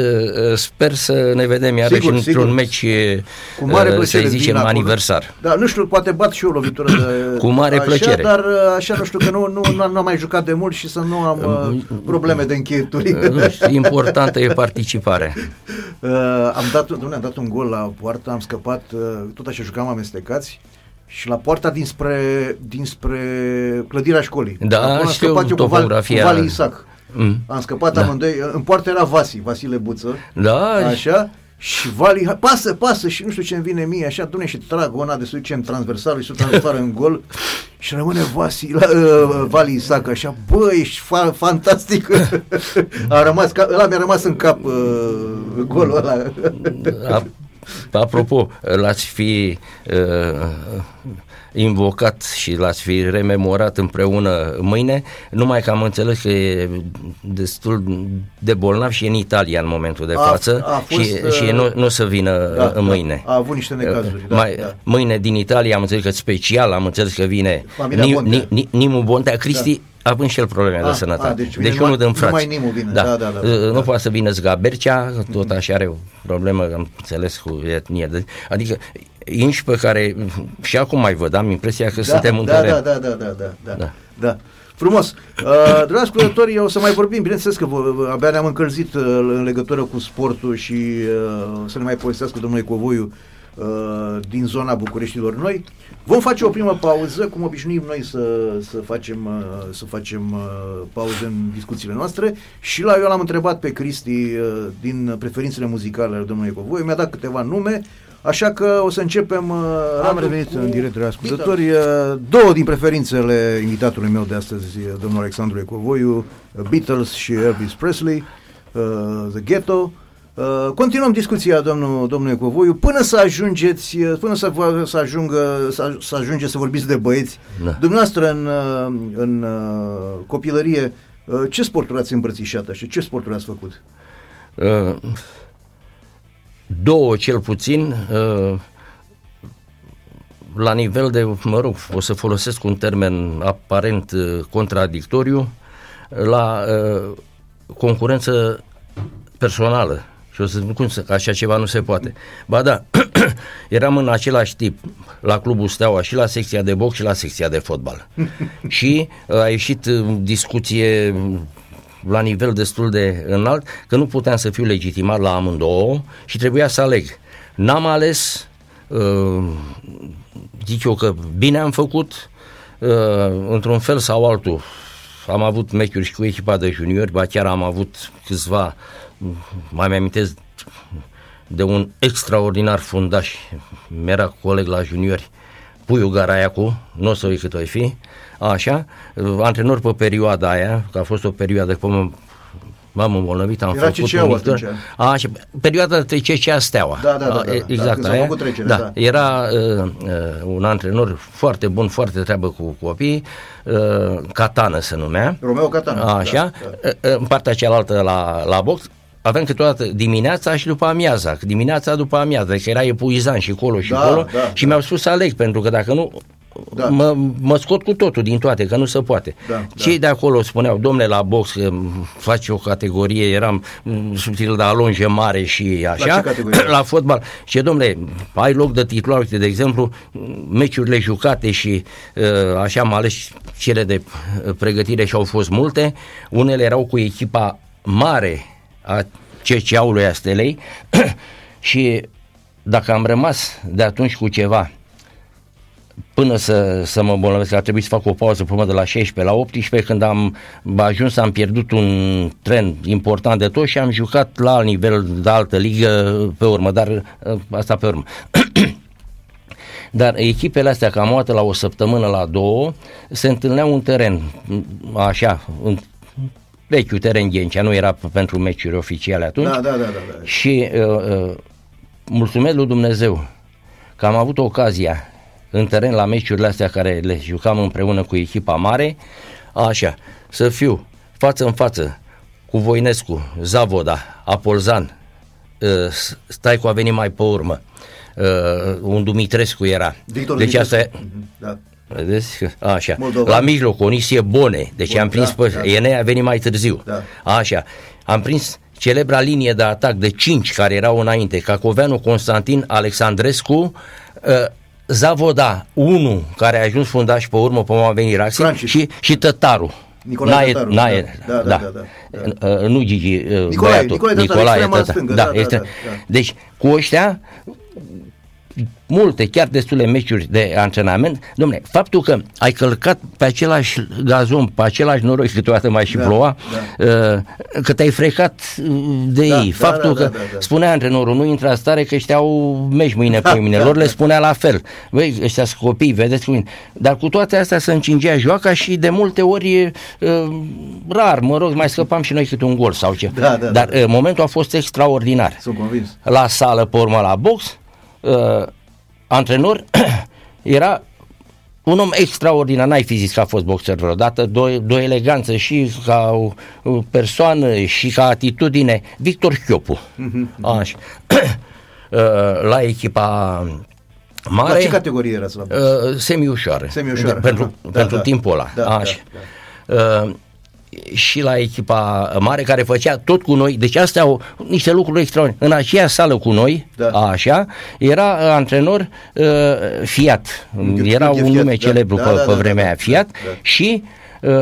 [SPEAKER 2] uh, sper să ne vedem iarăși
[SPEAKER 1] Sigur,
[SPEAKER 2] într-un
[SPEAKER 1] sigur.
[SPEAKER 2] meci, uh,
[SPEAKER 1] Cu mare
[SPEAKER 2] uh,
[SPEAKER 1] plăcere
[SPEAKER 2] să
[SPEAKER 1] vin
[SPEAKER 2] zicem,
[SPEAKER 1] acolo.
[SPEAKER 2] aniversar.
[SPEAKER 1] Da, nu știu, poate bat și eu o lovitură de
[SPEAKER 2] Cu mare
[SPEAKER 1] așa,
[SPEAKER 2] plăcere.
[SPEAKER 1] dar uh, așa nu știu că nu, nu, nu, nu am mai jucat de mult și să nu am uh, probleme de încheieturi.
[SPEAKER 2] Uh, nu știu, Importantă e participarea.
[SPEAKER 1] Uh, am dat, dom'le, am dat un gol la poartă, am scăpat, uh, tot așa jucam amestecați și la poarta dinspre, dinspre clădirea școlii.
[SPEAKER 2] Da,
[SPEAKER 1] Acolo am
[SPEAKER 2] știu
[SPEAKER 1] scăpat eu cu Val-
[SPEAKER 2] topografia.
[SPEAKER 1] Cu Vali Isac. Mm. Am scăpat da. amândoi. În poartă era Vasi, Vasile Buță.
[SPEAKER 2] Da.
[SPEAKER 1] Așa. Și Vali, pasă, pasă și nu știu ce îmi vine mie, așa, dune și trag una de suficient transversal și transversal în gol și rămâne Vasi, la, uh, Vali Isac așa, bă, ești fa- fantastic. A rămas, ăla mi-a rămas în cap uh, golul ăla.
[SPEAKER 2] Apropo, l-ați fi uh, invocat și l-ați fi rememorat împreună mâine, numai că am înțeles că e destul de bolnav și e în Italia în momentul de față a, a fost, și, uh, și nu, nu să vină da, mâine.
[SPEAKER 1] Da, a avut niște necazuri. Da,
[SPEAKER 2] Mai,
[SPEAKER 1] da.
[SPEAKER 2] Mâine din Italia am înțeles că special, am înțeles că vine Nimu Ni, Nimu Bontea, Cristi da având și el probleme a, de sănătate. A, deci deci unul din frați.
[SPEAKER 1] Numai Nimu vine. Da. Da, da, da,
[SPEAKER 2] da, nu poate să vină Zgabercea, tot așa are o problemă, am înțeles, cu etnie. Adică inși pe care și acum mai văd, am impresia că
[SPEAKER 1] da,
[SPEAKER 2] suntem în
[SPEAKER 1] da, da, da, da, da, da, da, da. da. Frumos. Uh, dragi ascultători, o să mai vorbim, bineînțeles că abia ne-am încălzit uh, în legătură cu sportul și uh, să ne mai povestească domnul Covoiu uh, din zona Bucureștilor noi. Vom face o primă pauză, cum obișnuim noi să, să facem, uh, să facem uh, pauză în discuțiile noastre și la eu l-am întrebat pe Cristi uh, din preferințele muzicale ale domnului Covoiu, mi-a dat câteva nume, Așa că o să începem, uh, am revenit în direct de ascultători, uh, două din preferințele invitatului meu de astăzi, uh, domnul Alexandru Ecovoiu, Beatles și Elvis Presley, uh, The Ghetto. Uh, continuăm discuția, domnul, domnul Ecovoiu, până să ajungeți, până să, să, ajungă, să, să ajungeți să vorbiți de băieți. Da. Dumneavoastră, în, în copilărie, ce sporturi ați îmbrățișat și ce sporturi ați făcut? Uh
[SPEAKER 2] două cel puțin, uh, la nivel de, mă rog, o să folosesc un termen aparent uh, contradictoriu, la uh, concurență personală. Și o să spun cum să, așa ceva nu se poate. Ba da, eram în același tip la Clubul Steaua și la secția de box și la secția de fotbal. și a ieșit discuție la nivel destul de înalt, că nu puteam să fiu legitimat la amândouă și trebuia să aleg. N-am ales, uh, zic eu că bine am făcut, uh, într-un fel sau altul. Am avut meciuri și cu echipa de juniori, ba chiar am avut câțiva, mai mi-amintesc de un extraordinar fundaș, mi-era coleg la juniori, Puiu Garaiacu, nu o să uit cât o fi, așa, antrenor pe perioada aia, că a fost o perioadă, cum m-am îmbolnăvit, am
[SPEAKER 1] Era
[SPEAKER 2] făcut
[SPEAKER 1] un mictor,
[SPEAKER 2] așa, perioada de CCA Steaua.
[SPEAKER 1] Da, da, da, da,
[SPEAKER 2] exact,
[SPEAKER 1] da,
[SPEAKER 2] aia,
[SPEAKER 1] trecere,
[SPEAKER 2] da, da. Era uh, uh, un antrenor foarte bun, foarte treabă cu copii, uh, Catana se numea.
[SPEAKER 1] Romeo Catana.
[SPEAKER 2] Așa, da, da. Uh, în partea cealaltă la, la box, avem câteodată dimineața și după amiaza, dimineața după amiaza, că era epuizant și colo și
[SPEAKER 1] da,
[SPEAKER 2] colo
[SPEAKER 1] da,
[SPEAKER 2] și mi-au spus să aleg, pentru că dacă nu, da. mă, mă scot cu totul din toate, că nu se poate.
[SPEAKER 1] Da,
[SPEAKER 2] Cei da. de acolo spuneau, domnule, la box că face o categorie, eram subtil de alonge mare și așa, la, la fotbal. Și domnule, ai loc de titular, uite, de exemplu, meciurile jucate și uh, așa am ales cele de pregătire și au fost multe, unele erau cu echipa mare a CCA-ului a Stelei și dacă am rămas de atunci cu ceva până să, să mă bolnăvesc, a trebuit să fac o pauză până de la 16 la 18, când am ajuns, am pierdut un tren important de tot și am jucat la alt nivel de altă ligă pe urmă, dar ă, asta pe urmă. Dar echipele astea, cam o dată la o săptămână, la două, se întâlneau în teren, așa, în vechiul teren Ghencea, nu era pentru meciuri oficiale atunci.
[SPEAKER 1] Da, da, da. da, da.
[SPEAKER 2] Și uh, uh, mulțumesc lui Dumnezeu că am avut ocazia în teren la meciurile astea care le jucam împreună cu echipa mare, așa, să fiu față în față cu Voinescu, Zavoda, Apolzan, uh, Staicu a venit mai pe urmă, uh, un Dumitrescu era.
[SPEAKER 1] Victor
[SPEAKER 2] deci
[SPEAKER 1] Dumitrescu.
[SPEAKER 2] asta
[SPEAKER 1] Mhm, Da.
[SPEAKER 2] Vedeți? Așa.
[SPEAKER 1] Moldova.
[SPEAKER 2] La mijloc, Onisie Bone. Deci
[SPEAKER 1] Bun,
[SPEAKER 2] am prins
[SPEAKER 1] da,
[SPEAKER 2] pe...
[SPEAKER 1] da.
[SPEAKER 2] Enea a venit mai târziu.
[SPEAKER 1] Da.
[SPEAKER 2] Așa. Am prins celebra linie de atac de 5 care erau înainte. Cacoveanu, Constantin, Alexandrescu, uh, Zavoda 1, care a ajuns fundaș pe urmă, pe a venit Raxi,
[SPEAKER 1] Francis.
[SPEAKER 2] și, și Tătaru.
[SPEAKER 1] Nicolae
[SPEAKER 2] Nae-
[SPEAKER 1] Tătaru,
[SPEAKER 2] Nae-
[SPEAKER 1] da, da, da, da, da.
[SPEAKER 2] Uh, nu Gigi, uh,
[SPEAKER 1] Nicolae,
[SPEAKER 2] băiatul.
[SPEAKER 1] Nicolae Tătaru, extrema
[SPEAKER 2] Tătaru.
[SPEAKER 1] stângă,
[SPEAKER 2] da,
[SPEAKER 1] da, da,
[SPEAKER 2] extrem-
[SPEAKER 1] da, da.
[SPEAKER 2] Deci, cu ăștia multe, chiar destule meciuri de antrenament, domne, faptul că ai călcat pe același gazon, pe același noroi, câteodată mai și
[SPEAKER 1] Da,
[SPEAKER 2] ploua,
[SPEAKER 1] da.
[SPEAKER 2] uh, că te-ai frecat de
[SPEAKER 1] Da,
[SPEAKER 2] ei.
[SPEAKER 1] da,
[SPEAKER 2] Faptul
[SPEAKER 1] da,
[SPEAKER 2] că
[SPEAKER 1] da, da, da.
[SPEAKER 2] spunea antrenorul, nu intra stare că ăștia au meci mâine
[SPEAKER 1] Da,
[SPEAKER 2] pe mine,
[SPEAKER 1] da,
[SPEAKER 2] lor le
[SPEAKER 1] da.
[SPEAKER 2] spunea la fel. Băi, ăștia sunt copii, vedeți cum... Dar cu toate astea se încingea joaca și de multe ori, e, uh, rar, mă rog, mai scăpam și noi câte un gol sau ce.
[SPEAKER 1] Da, da,
[SPEAKER 2] Dar
[SPEAKER 1] da.
[SPEAKER 2] uh, momentul a fost extraordinar
[SPEAKER 1] Sunt convins.
[SPEAKER 2] la sală, pe urmă la box, uh, antrenor era un om extraordinar, n-ai fi zis că a fost boxer vreodată, de o, de o eleganță și ca o, o persoană și ca atitudine, Victor Chiopu. Așa. Uh, la echipa
[SPEAKER 1] La
[SPEAKER 2] mare,
[SPEAKER 1] ce categorie era la box?
[SPEAKER 2] uh, semi-ușoară,
[SPEAKER 1] Semi-ușoară,
[SPEAKER 2] pentru,
[SPEAKER 1] aha. Da,
[SPEAKER 2] pentru
[SPEAKER 1] da.
[SPEAKER 2] timpul ăla.
[SPEAKER 1] Da, da,
[SPEAKER 2] Așa. Uh, și la echipa mare care făcea tot cu noi, deci astea au niște lucruri extraordinare. În aceea sală cu noi,
[SPEAKER 1] Da.
[SPEAKER 2] așa, era uh, antrenor uh, Fiat,
[SPEAKER 1] Gheorghe
[SPEAKER 2] era un
[SPEAKER 1] Fiat,
[SPEAKER 2] nume
[SPEAKER 1] da.
[SPEAKER 2] celebru
[SPEAKER 1] Da,
[SPEAKER 2] pe,
[SPEAKER 1] da,
[SPEAKER 2] pe
[SPEAKER 1] da,
[SPEAKER 2] vremea
[SPEAKER 1] da,
[SPEAKER 2] aia,
[SPEAKER 1] da,
[SPEAKER 2] Fiat,
[SPEAKER 1] da.
[SPEAKER 2] și uh,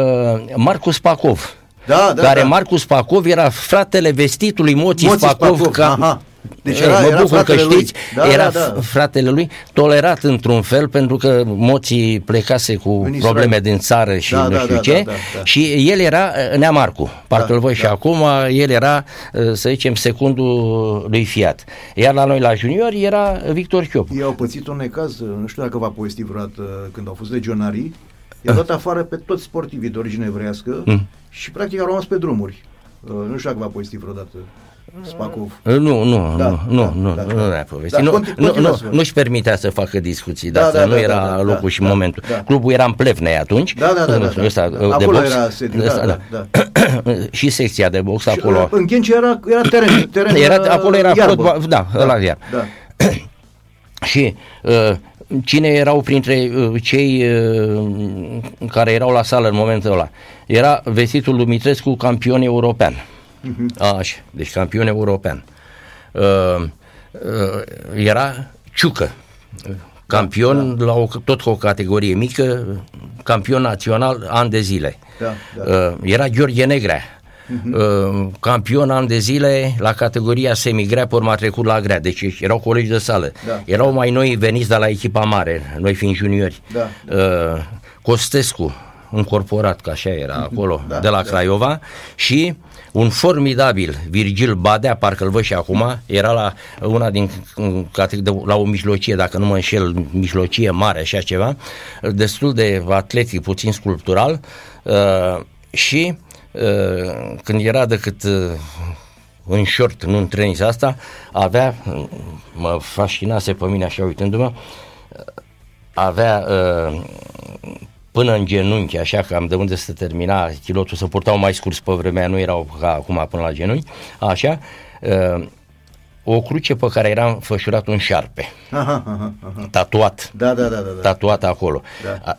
[SPEAKER 2] Marcus Pacov.
[SPEAKER 1] Da, da,
[SPEAKER 2] care
[SPEAKER 1] da.
[SPEAKER 2] Marcus Pacov era fratele vestitului Moții
[SPEAKER 1] Moții
[SPEAKER 2] Spacov,
[SPEAKER 1] Spacov,
[SPEAKER 2] ca,
[SPEAKER 1] aha. Deci
[SPEAKER 2] Eh,
[SPEAKER 1] era-
[SPEAKER 2] mă
[SPEAKER 1] era
[SPEAKER 2] bucur că
[SPEAKER 1] fratele lui.
[SPEAKER 2] știți,
[SPEAKER 1] Da,
[SPEAKER 2] era
[SPEAKER 1] da, da.
[SPEAKER 2] f- fratele lui, tolerat într-un fel pentru că Moții plecase cu
[SPEAKER 1] În Israel.
[SPEAKER 2] probleme din țară și
[SPEAKER 1] Da,
[SPEAKER 2] nu
[SPEAKER 1] da,
[SPEAKER 2] știu
[SPEAKER 1] da,
[SPEAKER 2] ce
[SPEAKER 1] da, da, da.
[SPEAKER 2] și el era eh, Neamarcu, parcă
[SPEAKER 1] Da,
[SPEAKER 2] îl văd și
[SPEAKER 1] da.
[SPEAKER 2] acum, el era, eh, să zicem, secundul lui Fiat. Iar la noi la junior era Victor Chiopu.
[SPEAKER 1] Ei au pățit un necaz, nu știu dacă v-a povestit vreodată când au fost legionarii, i-au dat afară pe toți sportivii de origine evreiască
[SPEAKER 2] Mm.
[SPEAKER 1] și practic au rămas pe drumuri. Uh, Nu știu dacă v-a povestit vreodată Spacov.
[SPEAKER 2] Eh, Nu, nu,
[SPEAKER 1] Da,
[SPEAKER 2] nu, nu,
[SPEAKER 1] da,
[SPEAKER 2] nu,
[SPEAKER 1] da,
[SPEAKER 2] nu
[SPEAKER 1] da.
[SPEAKER 2] ne-a povestit.
[SPEAKER 1] Da,
[SPEAKER 2] nu,
[SPEAKER 1] conti-
[SPEAKER 2] nu, nu,
[SPEAKER 1] continuați, vă rog.
[SPEAKER 2] nu-și permitea să facă discuții,
[SPEAKER 1] Da,
[SPEAKER 2] dar
[SPEAKER 1] da,
[SPEAKER 2] nu
[SPEAKER 1] da,
[SPEAKER 2] era
[SPEAKER 1] da, da,
[SPEAKER 2] locul
[SPEAKER 1] da,
[SPEAKER 2] și
[SPEAKER 1] da,
[SPEAKER 2] momentul.
[SPEAKER 1] da.
[SPEAKER 2] Clubul era în Plevnei atunci.
[SPEAKER 1] Da, da, da, da, da.
[SPEAKER 2] Ăsta,
[SPEAKER 1] Da,
[SPEAKER 2] de
[SPEAKER 1] acolo
[SPEAKER 2] box.
[SPEAKER 1] era sediu,
[SPEAKER 2] Ăsta,
[SPEAKER 1] da, da,
[SPEAKER 2] și secția de box
[SPEAKER 1] Și,
[SPEAKER 2] acolo.
[SPEAKER 1] uh, În Ghencea era, era teren, teren
[SPEAKER 2] Era,
[SPEAKER 1] uh,
[SPEAKER 2] acolo era
[SPEAKER 1] iarbă.
[SPEAKER 2] fotbal, da, ăla iar.
[SPEAKER 1] Da.
[SPEAKER 2] Și uh, cine erau printre uh, cei uh, care erau la sală în momentul ăla? Era vestitul Dumitrescu campion european.
[SPEAKER 1] Mhm.
[SPEAKER 2] Așa, deci campion european. Uh, uh, era Ciucă, campion la o, tot cu o categorie mică, campion național an de zile.
[SPEAKER 1] Da, da.
[SPEAKER 2] Uh, era Gheorghe Negrea, uh, campion an de zile la categoria semigrea, pe urmă a trecut la grea, deci erau colegi de sală.
[SPEAKER 1] Da.
[SPEAKER 2] Erau mai noi veniți de la echipa mare, noi fiind juniori.
[SPEAKER 1] Da,
[SPEAKER 2] Uh, Costescu, încorporat, că așa era acolo,
[SPEAKER 1] Da,
[SPEAKER 2] de la
[SPEAKER 1] da.
[SPEAKER 2] Craiova și un formidabil Virgil Badea, parcă îl văd și acum, era la una din de- la o mijlocie, dacă nu mă înșel, mijlocie mare, așa ceva, destul de atletic, puțin sculptural uh, și uh, când era decât uh, în short, nu în tenis asta, avea, mă fascinase pe mine așa uitându-mă, avea uh, până în genunchi, așa că am de unde să termina chilotul, să purtau mai scurs pe vremea, nu erau ca acum până la genunchi, așa, uh, o cruce pe care era înfășurat un șarpe,
[SPEAKER 1] Aha, aha, aha.
[SPEAKER 2] tatuat,
[SPEAKER 1] Da, da, da, da. da.
[SPEAKER 2] tatuat acolo.
[SPEAKER 1] Da.
[SPEAKER 2] A-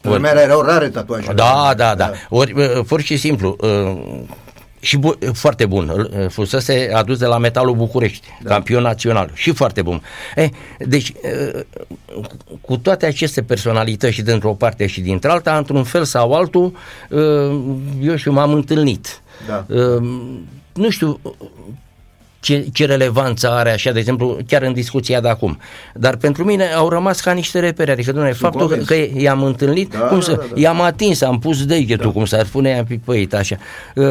[SPEAKER 1] Pe vremea aia erau rare tatuajele.
[SPEAKER 2] Da, da, da. Ori, uh, pur și simplu, uh, și bu- foarte bun. Uh, Fusese adus de la Metalul București, da. campion național și foarte bun. Eh, deci, uh, cu- cu toate aceste personalități și dintr-o parte și dintr-alta, într-un fel sau altul, uh, eu și m-am întâlnit.
[SPEAKER 1] Da.
[SPEAKER 2] Uh, Nu știu ce, ce relevanță are așa, de exemplu, chiar în discuția de acum. Dar pentru mine au rămas ca niște repere, adică, domnule, faptul că,
[SPEAKER 1] convins.
[SPEAKER 2] că i-am întâlnit,
[SPEAKER 1] Da,
[SPEAKER 2] cum
[SPEAKER 1] da,
[SPEAKER 2] să,
[SPEAKER 1] da, da.
[SPEAKER 2] i-am atins, am pus degetul, cum s-ar spune, i-am pipăit, așa. Uh,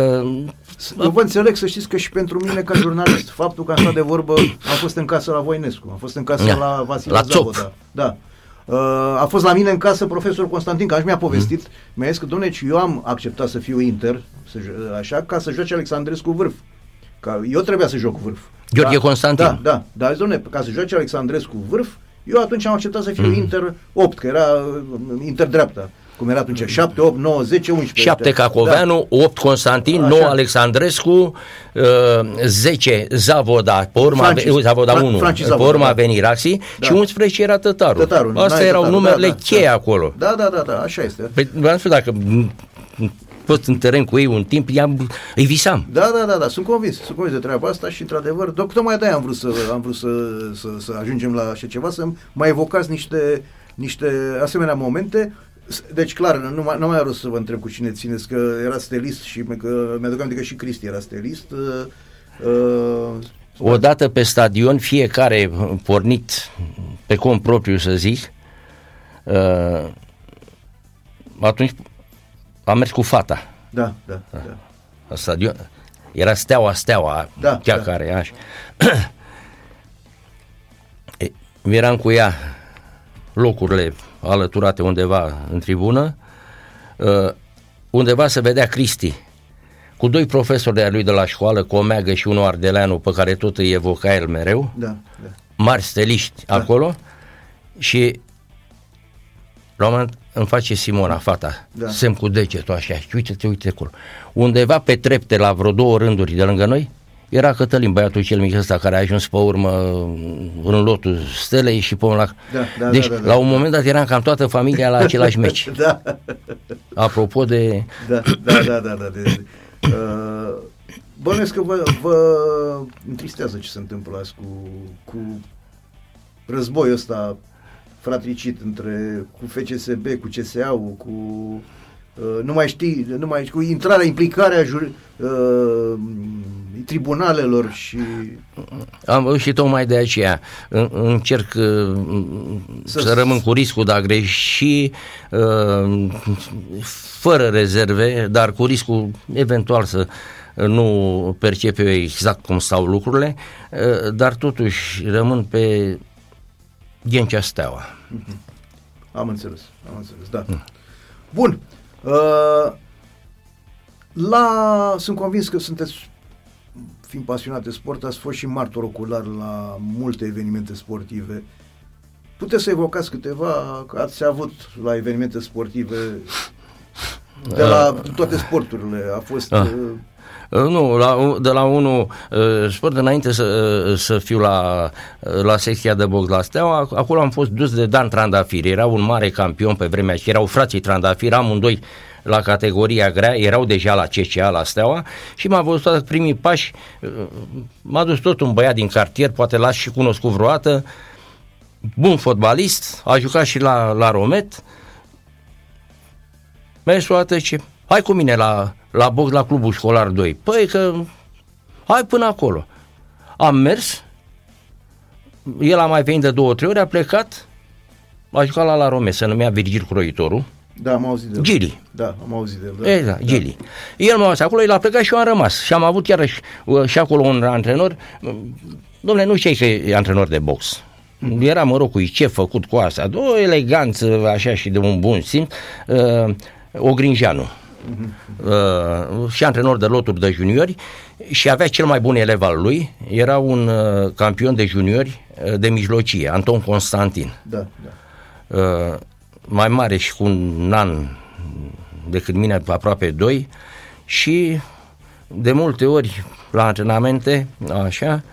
[SPEAKER 1] Eu vă înțeleg să știți că și pentru mine ca jurnalist faptul că am stat de vorbă am fost în casă la Voinescu, am fost în casă
[SPEAKER 2] Da.
[SPEAKER 1] la Vasile
[SPEAKER 2] La Țop.
[SPEAKER 1] Zavoda. Da. Uh, a fost la mine în casă profesor Constantin, că așa mi-a povestit,
[SPEAKER 2] Mm.
[SPEAKER 1] mi-a zis că, domnule, eu am acceptat să fiu inter, să, jo- așa, ca să joace Alexandrescu vârf. Ca eu trebuia să joc vârf.
[SPEAKER 2] Gheorghe
[SPEAKER 1] da,
[SPEAKER 2] Constantin.
[SPEAKER 1] Da, da. Dar zis, domnule, ca să joace Alexandrescu vârf, eu atunci am acceptat să fiu
[SPEAKER 2] Mm.
[SPEAKER 1] inter 8, că era uh, inter dreapta. Cum era atunci, 7, 8, 9, 10, 11.
[SPEAKER 2] 7
[SPEAKER 1] Da.
[SPEAKER 2] Cacoveanu, 8 Constantin,
[SPEAKER 1] Așa.
[SPEAKER 2] 9 Alexandrescu, uh, 10 Zavoda, pe urma
[SPEAKER 1] Francis.
[SPEAKER 2] Francis, Zavoda
[SPEAKER 1] Fra-
[SPEAKER 2] 1,
[SPEAKER 1] Francis
[SPEAKER 2] pe
[SPEAKER 1] Zavoda,
[SPEAKER 2] urma
[SPEAKER 1] da.
[SPEAKER 2] a venit Raxi
[SPEAKER 1] Da.
[SPEAKER 2] și 11 era Tătarul.
[SPEAKER 1] Tătarul,
[SPEAKER 2] Astea
[SPEAKER 1] n-ai
[SPEAKER 2] erau
[SPEAKER 1] Tătarul,
[SPEAKER 2] numerele
[SPEAKER 1] da, da,
[SPEAKER 2] cheie
[SPEAKER 1] da.
[SPEAKER 2] acolo.
[SPEAKER 1] Da, da, da, da, așa este.
[SPEAKER 2] Păi, vreau să știu dacă m- m- fost în teren cu ei un timp, i-am, îi visam.
[SPEAKER 1] Da, da, da, da, sunt convins, sunt convins de treaba asta și într-adevăr, doc, tocmai de-aia am vrut să, am vrut să, să, să ajungem la așa ceva, să mai evocați niște, niște asemenea momente. S- Deci, clar, nu mai, nu mai are rost să vă întreb cu cine țineți, că era stelist și că mi-aduc aminte că și Cristi era stelist. Uh, uh,
[SPEAKER 2] odată pe stadion, fiecare pornit pe cont propriu, să zic, uh, atunci am mers cu fata.
[SPEAKER 1] Da, da, da.
[SPEAKER 2] La stadion. Era steaua, steaua,
[SPEAKER 1] Da,
[SPEAKER 2] cea
[SPEAKER 1] da.
[SPEAKER 2] care, așa. E, eram cu ea locurile alăturate undeva în tribună, uh, undeva se vedea Cristi, cu doi profesori de-a lui de la școală, cu Omeagă și unul Ardeleanu, pe care tot îi evoca el mereu,
[SPEAKER 1] Da, da.
[SPEAKER 2] mari steliști da. acolo și la un moment îmi face Simona, fata,
[SPEAKER 1] Da.
[SPEAKER 2] da. semn cu degetul așa și uite-te, uite acolo. Undeva pe trepte, la vreo două rânduri de lângă noi, era Cătălin, băiatul cel mic ăsta care a ajuns pe urmă în lotul stelei și pe la...
[SPEAKER 1] Da, da,
[SPEAKER 2] deci,
[SPEAKER 1] da, da, da.
[SPEAKER 2] la un moment dat eram cam toată familia la același meci.
[SPEAKER 1] Da,
[SPEAKER 2] Apropo de...
[SPEAKER 1] da, da, da, da, da. De, uh, bănuiesc că vă, vă întristează ce se întâmplă azi cu, cu războiul ăsta fratricit între cu FCSB, cu CSA-ul, cu uh, nu mai știi, nu mai cu intrarea, implicarea jur, uh, tribunalelor și
[SPEAKER 2] Am văzut și tocmai de aceea. În- încerc uh,
[SPEAKER 1] Să-
[SPEAKER 2] să, să rămân cu riscul de a greși uh, fără rezerve, dar cu riscul eventual să nu percep eu exact cum stau lucrurile, uh, dar totuși rămân pe Ghencea Steaua.
[SPEAKER 1] Am înțeles, am înțeles, da. Bun. Uh, la, sunt convins că sunteți, fiind pasionat de sport, ați fost și martor ocular la multe evenimente sportive. Puteți să evocați câteva, că ați avut la evenimente sportive de la toate sporturile. A fost...
[SPEAKER 2] Ah.
[SPEAKER 1] Uh,
[SPEAKER 2] Uh, Nu, la, de la unul uh, sport înainte să, uh, să fiu la, uh, la secția de box la Steaua, acolo am fost dus de Dan Trandafir, era un mare campion pe vremea și erau frații Trandafir, amândoi la categoria grea, erau deja la CCA, la Steaua și m-a văzut toată primii pași, uh, m-a dus tot un băiat din cartier, poate l-ați și cunoscut vreodată, bun fotbalist, a jucat și la, la Romet, Mergi o dată ce hai cu mine la, la box la clubul școlar 2. Păi că hai până acolo. Am mers, el a mai venit de două, trei ori, a plecat, a jucat la La Rome, se numea Virgil Croitorul,
[SPEAKER 1] da, am auzit de el.
[SPEAKER 2] Gili.
[SPEAKER 1] Da, am auzit de el. Da.
[SPEAKER 2] Exact, Gili. El m-a acolo, el a plecat și eu am rămas. Și am avut iarăși uh, și acolo un antrenor. Domnule, nu știi că e antrenor de box. Era, mă rog, cu ce făcut cu asta. De o eleganță, așa, și de un bun simț. Uh, Ogrinjeanu. Uh, și antrenor de loturi de juniori și avea cel mai bun elev al lui. Era un uh, campion de juniori uh, de mijlocie, Anton Constantin
[SPEAKER 1] Da, da.
[SPEAKER 2] uh, mai mare și cu un an decât mine, aproape doi, și de multe ori la antrenamente, așa,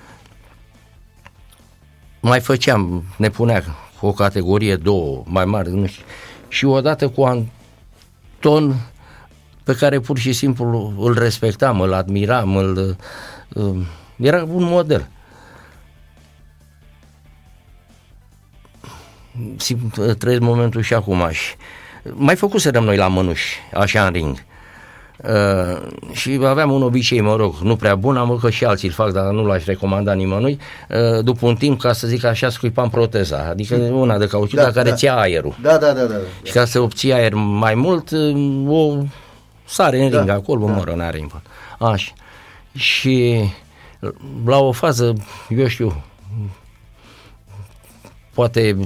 [SPEAKER 2] mai făceam, ne punea cu o categorie, două, mai mari, nu știu, și odată cu Anton, pe care pur și simplu îl respectam, îl admiram, îl, uh, era un model. simt, uh, trăiesc momentul și acum și mai făcuserăm noi la mănuși, așa în ring. Uh, și aveam un obicei, mă rog, nu prea bun, am văzut că și alții îl fac, dar nu l-aș recomanda nimănui. Uh, după un timp, ca să zic așa, scuipam proteza, adică una de cauciuc,
[SPEAKER 1] Da,
[SPEAKER 2] dar care
[SPEAKER 1] da.
[SPEAKER 2] ția aerul.
[SPEAKER 1] Da, da, da, da.
[SPEAKER 2] Și ca să obții aer mai mult, uh, o sare în
[SPEAKER 1] Da,
[SPEAKER 2] ring acolo,
[SPEAKER 1] da.
[SPEAKER 2] mă rog, n-are impas. Așa. Și la o fază, eu știu, poate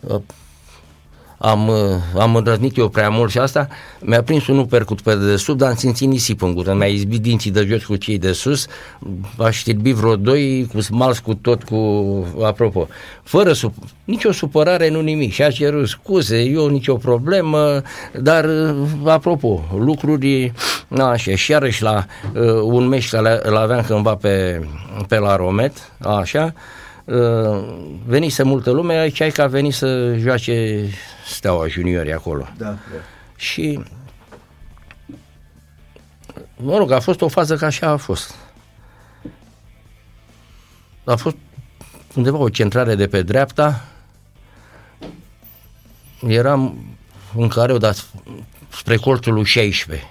[SPEAKER 2] uh, am, uh, am îndrăznit eu prea mult și asta, mi-a prins un uppercut pe dedesubt, dar am simțit nisip în gură, mi-a izbit dinții de jos cu cei de sus, aș știrbi vreo doi, cu smals cu tot, cu, apropo, fără sup, nicio supărare, nu nimic, și-a cerut scuze, eu nicio problemă, dar, uh, apropo, lucruri, așa, și iarăși la uh, un meci care îl aveam cândva pe, pe la Romet, așa, Uh, venise multă lume, aici ai că a venit să joace Steaua Juniori acolo.
[SPEAKER 1] Da, da.
[SPEAKER 2] Și mă rog, a fost o fază ca așa a fost. A fost undeva o centrare de pe dreapta, eram în care o dat spre colțul lui 16.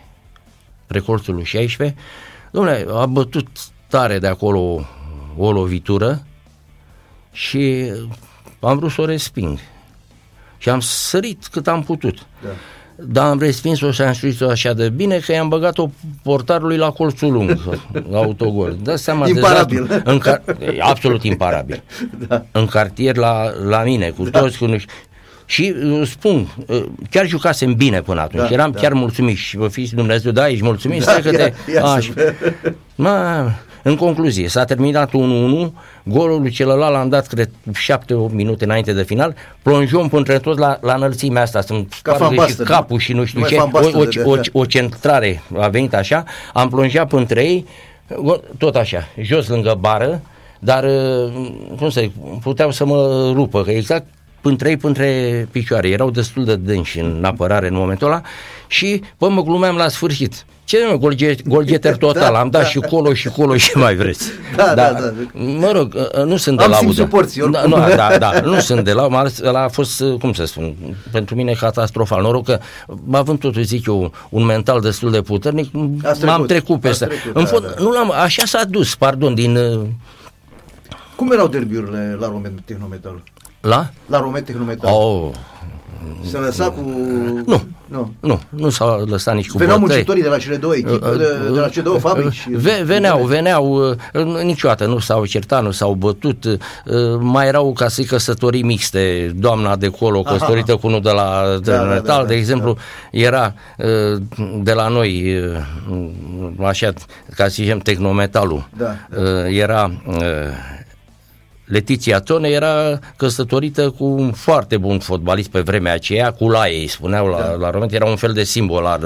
[SPEAKER 2] Spre colțul lui 16. Dom'le, a bătut tare de acolo o lovitură și am vrut să o resping. Și am sărit cât am putut. Da. Dar am respins-o și am știut-o așa de bine că i-am băgat-o portarului la colțul lung, la autogol. Da seama
[SPEAKER 1] imparabil.
[SPEAKER 2] Deja, în car- absolut imparabil. Da. În cartier la, la mine, cu da. toți, cu nu și uh, spun, uh, chiar jucasem bine până atunci, da, eram da. chiar mulțumit și vă fiți Dumnezeu, da, ești mulțumit, da, stai că te... Ia, Ma, în concluzie, s-a terminat 1-1, golul lui celălalt l-am dat, cred, 7-8 minute înainte de final, plonjăm până tot la, la înălțimea asta, sunt
[SPEAKER 1] Ca
[SPEAKER 2] și capul și nu știu ce, o, o, o, o centrare a venit așa, am plonjat între ei, tot așa, jos lângă bară, dar, uh, cum să zic, puteau să mă rupă, că exact pântre ei, pântre picioare. Erau destul de dânși în apărare în momentul ăla și, bă, mă glumeam la sfârșit. Ce mă, golgeter total, da, am dat da. și colo și colo și mai vreți.
[SPEAKER 1] Da, da, da. da.
[SPEAKER 2] Mă rog, nu sunt
[SPEAKER 1] am
[SPEAKER 2] de laudă.
[SPEAKER 1] Suporții,
[SPEAKER 2] da, nu, da, da, nu sunt de laudă, ăla a fost, cum să spun, pentru mine catastrofal. Noroc că, având totuși, zic eu, un mental destul de puternic, m-am trecut pe asta. Da, da. Nu l-am, așa s-a dus, pardon, din...
[SPEAKER 1] Cum erau derbiurile la Roman Tehnometal?
[SPEAKER 2] La?
[SPEAKER 1] La Rome Tehnometal.
[SPEAKER 2] Oh.
[SPEAKER 1] Se lăsa cu...
[SPEAKER 2] Nu, nu, nu, nu s-a lăsat nici cu
[SPEAKER 1] Veneau muncitorii de la cele două echipe, de, de la cele două fabrici.
[SPEAKER 2] Veneau, veneau, niciodată nu s-au certat, nu s-au bătut, mai erau ca să căsătorii mixte, doamna de colo căsătorită Aha. cu unul de la de da, metal, da, da, de exemplu, da. era de la noi, așa, ca să zicem, tehnometalul, da, da. era Letiția Tone era căsătorită cu un foarte bun fotbalist pe vremea aceea, cu Laie, îi spuneau la, da. la Roment, era un fel de simbol al,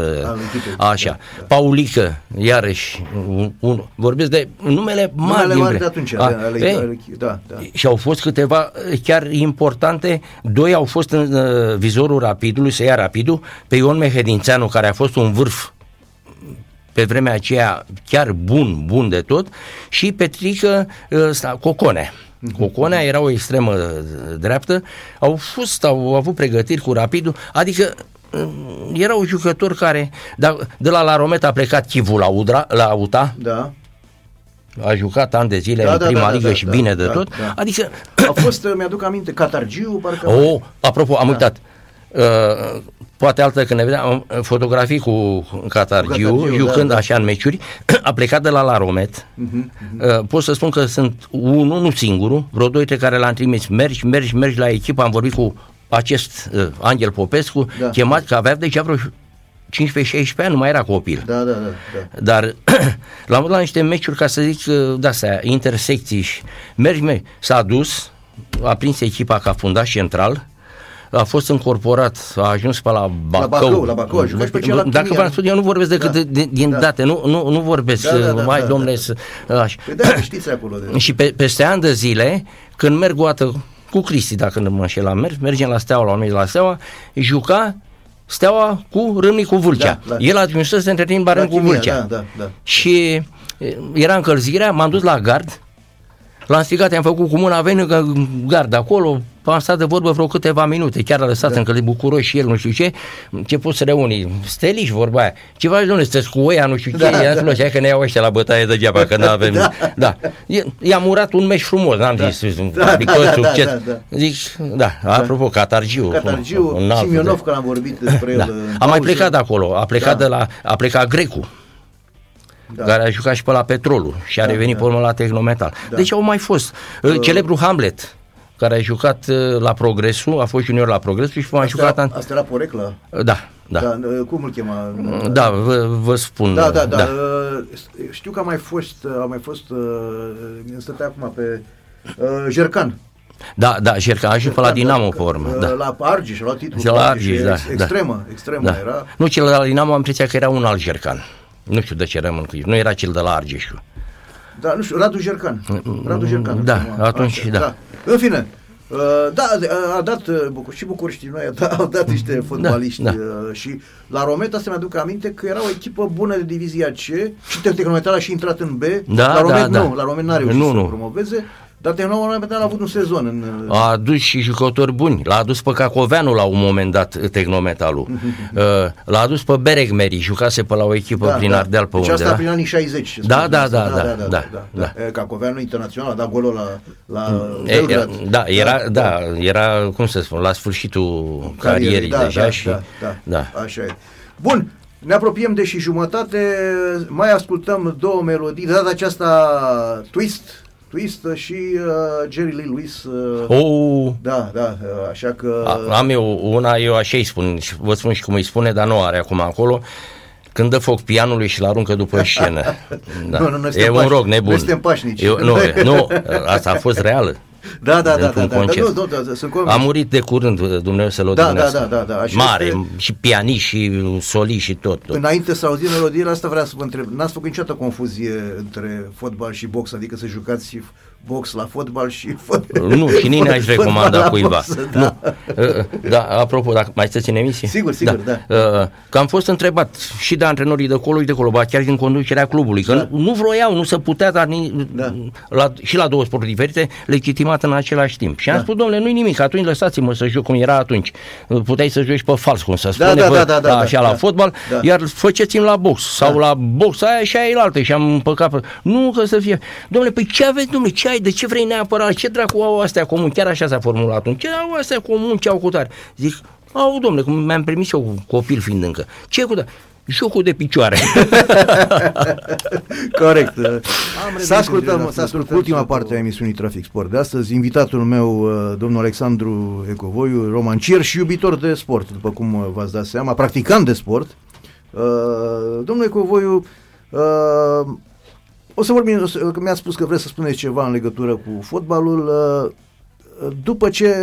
[SPEAKER 2] așa. Da, da. Paulică, iarăși, un, un, vorbesc de numele mari.
[SPEAKER 1] Numele mari de atunci, a, ale,
[SPEAKER 2] e, ale, da, da. Și au fost câteva chiar importante, doi au fost în uh, vizorul rapidului, să ia rapidul, pe Ion Mehedințeanu, care a fost un vârf pe vremea aceea chiar bun, bun de tot, și Petrică uh, Cocone. Coconea era o extremă dreaptă, au fost, au avut pregătiri cu rapidul, adică mm, erau jucători care, de, de la La Romet a plecat Chivu la, Udra, la UTA,
[SPEAKER 1] da.
[SPEAKER 2] a jucat ani de zile da, în da, prima da, ligă da, și da, bine da, de
[SPEAKER 1] da,
[SPEAKER 2] tot,
[SPEAKER 1] da.
[SPEAKER 2] adică...
[SPEAKER 1] A fost, mi-aduc aminte, Catargiu, parcă...
[SPEAKER 2] Oh, apropo, am da. uitat, uh, poate altă când ne vedeam fotografii cu Catargiu, cu jucând da, da. așa în meciuri, a plecat de la La Romet. Uh-huh, uh-huh. Pot să spun că sunt unul, nu singurul, vreo doi, trei care l-am trimis. Mergi, mergi, mergi la echipă, am vorbit cu acest uh, Angel Popescu, da. chemat, că avea deja vreo 15-16 ani, nu mai era copil.
[SPEAKER 1] Da, da, da. da.
[SPEAKER 2] Dar l-am la niște meciuri, ca să zic, uh, de-astea, intersecții și mergi, mergi. S-a dus, a prins echipa ca fundaș central, a fost încorporat, a ajuns pe la Bacău. La
[SPEAKER 1] Bacău, la Bacău, a jucat special la
[SPEAKER 2] Dacă v-am spus, eu nu vorbesc decât da, de, din da. date, nu, nu, nu vorbesc, da, da, da, mai da, domnule,
[SPEAKER 1] da. Așa. Păi da, știți acolo. De...
[SPEAKER 2] Și pe, peste ani de zile, când merg o dată cu Cristi, dacă nu mă înșel la merg, mergem la Steaua, la la Steaua, juca Steaua cu Râmnicu Vâlcea. Da, da. El a trimis să se între timp cu Vâlcea.
[SPEAKER 1] Da, da, da.
[SPEAKER 2] Și era încălzirea, m-am dus la gard, L-am strigat, am făcut cu mâna, veni că gard acolo, am stat de vorbă vreo câteva minute, chiar a lăsat da. încă de bucuros și el, nu știu ce, ce pot să reuni, steliși vorba aia, ceva, nu sunteți cu oia, nu știu ce, da, ia da. că ne iau ăștia la bătaie degeaba, că nu avem, da. da. I-am urat un meci frumos, n-am da. zis, da, adică da, da, da, da, da. zic, da, apropo, Catargiu.
[SPEAKER 1] Catargiu, un, un Simionov, că am vorbit despre da. el.
[SPEAKER 2] A mai plecat de acolo, a plecat da. de la, a plecat Grecu da. care a jucat și pe la Petrolul și a da, revenit da. pe urmă la Tehnometal. Da. Deci au mai fost. Uh, Celebrul Hamlet, care a jucat uh, la Progresul, a fost junior la Progresul și a jucat...
[SPEAKER 1] Asta, asta era Porecla?
[SPEAKER 2] Uh, da, da.
[SPEAKER 1] da. Cum îl chema?
[SPEAKER 2] Da, vă, vă spun.
[SPEAKER 1] Da, da, da, da. Știu că a mai fost, a mai fost, stătea acum pe Jercan.
[SPEAKER 2] Da, da, Jercan a ajuns pe la Dinamo pe urmă. Da.
[SPEAKER 1] La Argeș, la titlul
[SPEAKER 2] la Argeș, da,
[SPEAKER 1] extremă,
[SPEAKER 2] da.
[SPEAKER 1] extremă
[SPEAKER 2] da.
[SPEAKER 1] era.
[SPEAKER 2] Nu, cel de la Dinamo am impresia că era un alt Jercan. Nu știu de ce rămân cu Nu era cel de la Argeșu.
[SPEAKER 1] Da, nu știu, Radu Jercan. Radu Jercan.
[SPEAKER 2] Da, atunci, da. da.
[SPEAKER 1] În fine, Uh, da, a dat uh, Bucur, și București noi a dat, au dat niște da, fotbaliști da, da. și la Rometa să mi-aduc aminte că era o echipă bună de divizia C și Tehnometal a și intrat în B.
[SPEAKER 2] Da,
[SPEAKER 1] la Romet
[SPEAKER 2] da,
[SPEAKER 1] nu,
[SPEAKER 2] da.
[SPEAKER 1] la Romet n-a reușit nu, să nu. promoveze. Dar Tehnomonumental a avut un sezon în...
[SPEAKER 2] A adus și jucători buni. L-a adus pe Cacoveanu la un moment dat Tehnometalul. Uh, L-a adus pe Beregmeri, jucase pe la o echipă da, prin
[SPEAKER 1] da.
[SPEAKER 2] Ardeal pe
[SPEAKER 1] deci
[SPEAKER 2] unde.
[SPEAKER 1] asta prin anii 60.
[SPEAKER 2] Da, da,
[SPEAKER 1] asta.
[SPEAKER 2] da, da, da, da.
[SPEAKER 1] E, Cacoveanu internațional a dat golul la, la
[SPEAKER 2] E, e,
[SPEAKER 1] Belgrad.
[SPEAKER 2] da, era, da, era, cum să spun, la sfârșitul carierei
[SPEAKER 1] da,
[SPEAKER 2] deja
[SPEAKER 1] da,
[SPEAKER 2] și...
[SPEAKER 1] da, da,
[SPEAKER 2] da.
[SPEAKER 1] Așa e. Bun, ne apropiem de și jumătate, mai ascultăm două melodii, de data aceasta Twist, Twist și uh, Jerry Lee Lewis. Uh,
[SPEAKER 2] Oh,
[SPEAKER 1] Da, da, uh, așa că...
[SPEAKER 2] a, am eu una, eu așa îi spun, și vă spun și cum îi spune, dar nu are acum acolo. Când dă foc pianului și-l aruncă după scenă. Da.
[SPEAKER 1] Nu, nu, noi
[SPEAKER 2] e
[SPEAKER 1] suntem
[SPEAKER 2] un
[SPEAKER 1] pașnici.
[SPEAKER 2] rog nebun.
[SPEAKER 1] Noi suntem pașnici.
[SPEAKER 2] Eu, nu, nu, asta a fost reală.
[SPEAKER 1] Da, da, da, da,
[SPEAKER 2] într-un
[SPEAKER 1] da, da,
[SPEAKER 2] concert.
[SPEAKER 1] nu, nu, da, sunt convins.
[SPEAKER 2] A murit de curând, Dumnezeu să-l
[SPEAKER 1] Da,
[SPEAKER 2] odihnească.
[SPEAKER 1] da, da, da, da, așa
[SPEAKER 2] Mare,
[SPEAKER 1] este.
[SPEAKER 2] și pianist, și soli, și tot. tot.
[SPEAKER 1] Înainte să auzim melodiile asta, vreau să vă întreb. N-ați făcut niciodată confuzie între fotbal și box, adică să jucați și box la fotbal și fotbal.
[SPEAKER 2] Nu, și nici n-aș
[SPEAKER 1] fotbal
[SPEAKER 2] recomanda
[SPEAKER 1] la
[SPEAKER 2] cuiva.
[SPEAKER 1] box,
[SPEAKER 2] Nu.
[SPEAKER 1] Da.
[SPEAKER 2] Uh, Da, apropo, dacă mai stăți în emisie?
[SPEAKER 1] Sigur, sigur, da.
[SPEAKER 2] Uh, Că am fost întrebat și de antrenorii de acolo și de acolo, ba chiar din conducerea clubului, că
[SPEAKER 1] Da.
[SPEAKER 2] nu, nu vroiau, nu se putea, dar ni,
[SPEAKER 1] Da.
[SPEAKER 2] la, și la două sporturi diferite, legitimat în același timp. Și am
[SPEAKER 1] Da.
[SPEAKER 2] spus, domnule, nu-i nimic, atunci lăsați-mă să joc cum era atunci. Puteai să joci pe fals, cum se spune,
[SPEAKER 1] da,
[SPEAKER 2] pe,
[SPEAKER 1] da, da, da,
[SPEAKER 2] așa
[SPEAKER 1] da,
[SPEAKER 2] la
[SPEAKER 1] da.
[SPEAKER 2] fotbal,
[SPEAKER 1] Da.
[SPEAKER 2] iar faceți-mi la box sau
[SPEAKER 1] Da.
[SPEAKER 2] la box aia și aia e altă și am împăcat. pe- Nu că să fie. Domnule, păi ce aveți, domnule, ce ai, de ce vrei neapărat, ce dracu au astea comun, chiar așa s-a formulat atunci, ce au astea comun, ce au cu tare? Zic, au, domnule, cum mi-am permis eu copil fiind încă, ce cu tare? Jocul de picioare.
[SPEAKER 1] Corect. Să
[SPEAKER 3] revenit
[SPEAKER 1] ascultăm,
[SPEAKER 3] în
[SPEAKER 1] să ascultăm ultima parte a emisiunii Trafic Sport de astăzi. Invitatul meu, uh, domnul Alexandru Ecovoiu, romancier și iubitor de sport, după cum uh, v-ați dat seama, practicant de sport. Uh, Domnul Ecovoiu, uh, o să vorbim, o să- că mi-a spus că vreți să spuneți ceva în legătură cu fotbalul. uh, După ce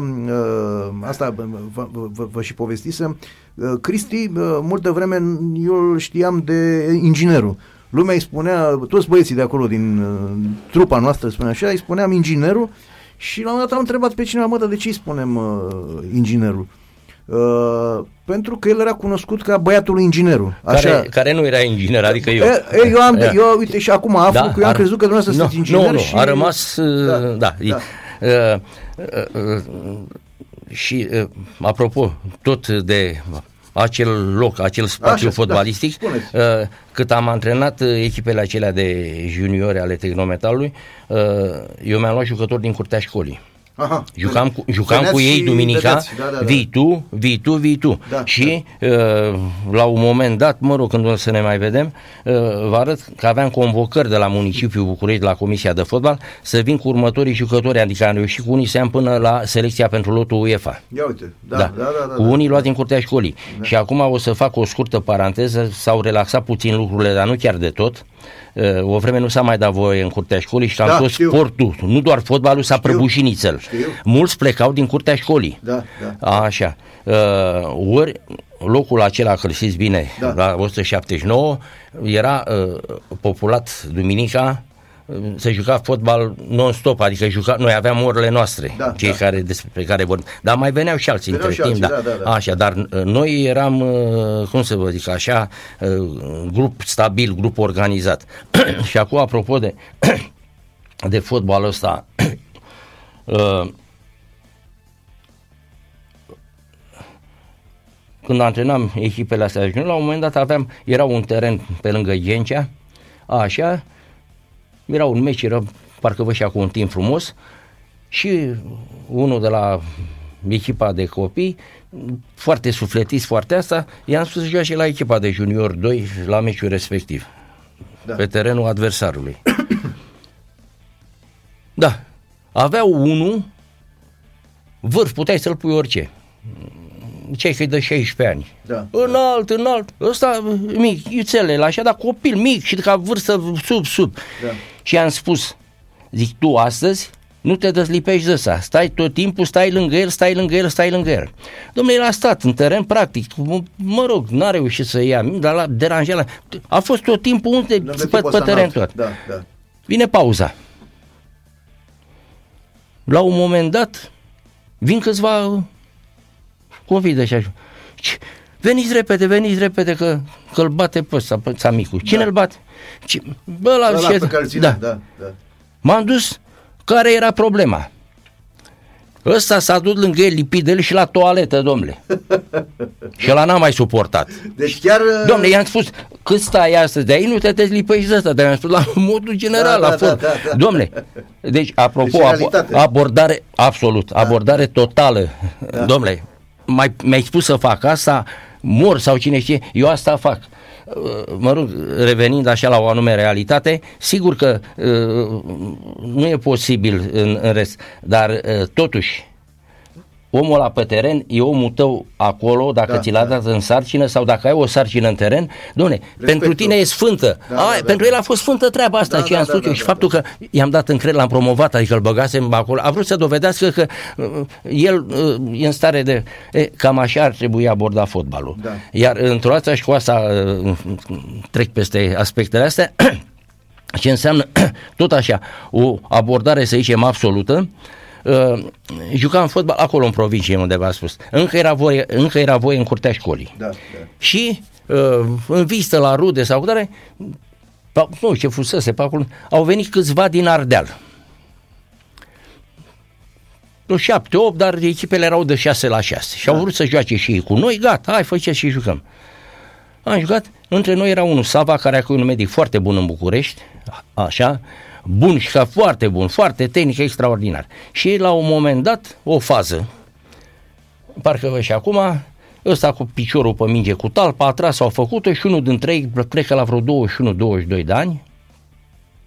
[SPEAKER 1] uh, asta vă, vă, vă, vă și povestisem, uh, Cristi, uh, multă vreme eu îl știam de inginerul. Lumea îi spunea, toți băieții de acolo din uh, trupa noastră, spune așa, îi spuneam inginerul și la un moment dat am întrebat pe cineva, mă, dar de ce îi spunem uh, inginerul? Uh, pentru că el era cunoscut ca băiatul inginerul. Așa.
[SPEAKER 2] care, care nu era inginer, adică eu.
[SPEAKER 1] E, e, eu, am,
[SPEAKER 2] Ia.
[SPEAKER 1] eu, uite, și acum aflu că eu am
[SPEAKER 2] ar-
[SPEAKER 1] crezut că dumneavoastră
[SPEAKER 2] nu,
[SPEAKER 1] sunteți inginer
[SPEAKER 2] Nu, nu,
[SPEAKER 1] și...
[SPEAKER 2] a rămas,
[SPEAKER 1] Da,
[SPEAKER 2] da, da,
[SPEAKER 1] da.
[SPEAKER 2] da. Uh, uh, uh, și uh, apropo, tot de acel loc, acel spațiu
[SPEAKER 1] Așa, da,
[SPEAKER 2] fotbalistic,
[SPEAKER 1] spuneți.
[SPEAKER 2] uh, cât am antrenat uh, echipele acelea de juniori ale Tehnometalului, uh, eu mi-am luat jucători din curtea școlii.
[SPEAKER 1] Aha.
[SPEAKER 2] Jucam cu, jucam
[SPEAKER 1] Veneați
[SPEAKER 2] cu ei
[SPEAKER 1] și
[SPEAKER 2] duminica,
[SPEAKER 1] vedeați, da, da, da.
[SPEAKER 2] vii tu, vii tu, vii tu.
[SPEAKER 1] Da,
[SPEAKER 2] și uh, la un moment dat, mă rog, când o să ne mai vedem, uh, vă arăt că aveam convocări de la municipiul București, la Comisia de Fotbal, să vin cu următorii jucători, adică am reușit cu unii să am până la selecția pentru lotul UEFA.
[SPEAKER 1] Ia uite, da, da, da, da, da,
[SPEAKER 2] cu unii luați din curtea școlii. Da. Și acum o să fac o scurtă paranteză, s-au relaxat puțin lucrurile, dar nu chiar de tot. Uh, O vreme nu s-a mai dat voie în curtea școlii și cam
[SPEAKER 1] Da,
[SPEAKER 2] tot
[SPEAKER 1] știu.
[SPEAKER 2] sportul, nu doar fotbalul, s-a prăbușit nițel.
[SPEAKER 1] Știu.
[SPEAKER 2] Mulți plecau din curtea școlii.
[SPEAKER 1] Da, da.
[SPEAKER 2] Așa. Uh, ori locul acela, că știți bine,
[SPEAKER 1] Da.
[SPEAKER 2] la 179, era uh, populat duminica, uh, se juca fotbal non-stop, adică juca, noi aveam orele noastre,
[SPEAKER 1] Da,
[SPEAKER 2] cei
[SPEAKER 1] da.
[SPEAKER 2] care despre care vorbim. Dar mai veneau și alții
[SPEAKER 1] Veneau
[SPEAKER 2] între
[SPEAKER 1] și
[SPEAKER 2] timp,
[SPEAKER 1] alții, da, da, da.
[SPEAKER 2] Așa, dar uh, noi eram, uh, cum să vă zic așa, uh, grup stabil, grup organizat. și acum, apropo de, de fotbalul ăsta, uh, când antrenam echipele astea de juniori, la un moment dat aveam, era un teren pe lângă Ghencea, așa, era un meci, era parcă vă și acum un timp frumos și unul de la echipa de copii, foarte sufletist, foarte asta, i-am spus să joace la echipa de junior 2 la meciul respectiv,
[SPEAKER 1] Da.
[SPEAKER 2] pe terenul adversarului. da, aveau unul vârf, puteai să-l pui orice. Ce că de 16 ani.
[SPEAKER 1] Da.
[SPEAKER 2] Înalt, înalt, ăsta mic, iuțele, așa, dar copil mic și ca vârstă sub, sub.
[SPEAKER 1] Da.
[SPEAKER 2] Și am spus, zic, tu astăzi nu te dezlipești de ăsta, stai tot timpul, stai lângă el, stai lângă el, stai lângă el. Domnule, el a stat în teren, practic, m- mă rog, n-a reușit să ia, dar l-a deranjat, la... a fost tot timpul unde,
[SPEAKER 1] Lângă
[SPEAKER 2] pe,
[SPEAKER 1] tipul
[SPEAKER 2] pe
[SPEAKER 1] ăsta
[SPEAKER 2] teren
[SPEAKER 1] înalt.
[SPEAKER 2] tot.
[SPEAKER 1] Da, da.
[SPEAKER 2] Vine pauza. La un moment dat, vin câțiva copii de așa. Ce- Veniți repede, veniți repede că, că îl bate pe ăsta, pe ăsta micu. Cine
[SPEAKER 1] Da.
[SPEAKER 2] îl bate? Ce, bă, la
[SPEAKER 1] Ăla
[SPEAKER 2] ce-
[SPEAKER 1] pe care îl ține, da, da.
[SPEAKER 2] M-am dus, Care era problema? Ăsta s-a dus lângă el, lipit de el și la toaletă, domnule. și ăla n-a mai suportat.
[SPEAKER 1] Deci chiar...
[SPEAKER 2] Domnule, i-am spus, cât stai astăzi de aici, nu te lipești de ăsta, dar i-am spus la modul general,
[SPEAKER 1] Da,
[SPEAKER 2] la
[SPEAKER 1] da,
[SPEAKER 2] for.
[SPEAKER 1] da, da, da.
[SPEAKER 2] Domnule, deci, apropo,
[SPEAKER 1] Deci, realitate.
[SPEAKER 2] abordare, absolut, abordare totală. Domnule, mai, mi-ai spus să fac asta, mor sau cine știe, eu asta fac. Uh, Mă rog, revenind așa la o anume realitate, sigur că uh, nu e posibil în, în rest, dar uh, totuși omul ăla pe teren e omul tău acolo, dacă
[SPEAKER 1] Da,
[SPEAKER 2] ți l-a
[SPEAKER 1] da.
[SPEAKER 2] dat în sarcină sau dacă ai o sarcină în teren, domne, pentru tine e sfântă.
[SPEAKER 1] Da,
[SPEAKER 2] Da,
[SPEAKER 1] da,
[SPEAKER 2] Ai,
[SPEAKER 1] da,
[SPEAKER 2] pentru
[SPEAKER 1] da.
[SPEAKER 2] el a fost sfântă treaba asta,
[SPEAKER 1] Da,
[SPEAKER 2] ce
[SPEAKER 1] da,
[SPEAKER 2] am
[SPEAKER 1] da,
[SPEAKER 2] spus
[SPEAKER 1] da,
[SPEAKER 2] eu și
[SPEAKER 1] da,
[SPEAKER 2] faptul că i-am dat încredere, l-am promovat, adică îl băgasem acolo, a vrut să dovedească că uh, el uh, e în stare de... E, cam așa ar trebui aborda fotbalul.
[SPEAKER 1] Da.
[SPEAKER 2] Iar într-o dată și cu asta uh, trec peste aspectele astea, ce înseamnă tot așa o abordare, să zicem, absolută, Uh, jucam fotbal acolo în provincie unde v-am spus. Încă era voie, încă era voie în curtea școlii.
[SPEAKER 1] Da, da.
[SPEAKER 2] Și uh, în vizită la rude sau cu tare, pa- nu știu ce fusese pe acolo, au venit câțiva din Ardeal. Nu șapte, opt, dar echipele erau de 6 la 6 și au vrut să joace și ei cu noi, gata, hai, faceți și jucăm. Am jucat, între noi era unul Sava, care acum e un medic foarte bun în București, a- așa, bun și ca foarte bun, foarte tehnic, extraordinar. Și la un moment dat, o fază, parcă vă și acum, ăsta cu piciorul pe minge cu talpa, a tras, au făcut-o și unul dintre ei, cred că la vreo 21-22 de ani,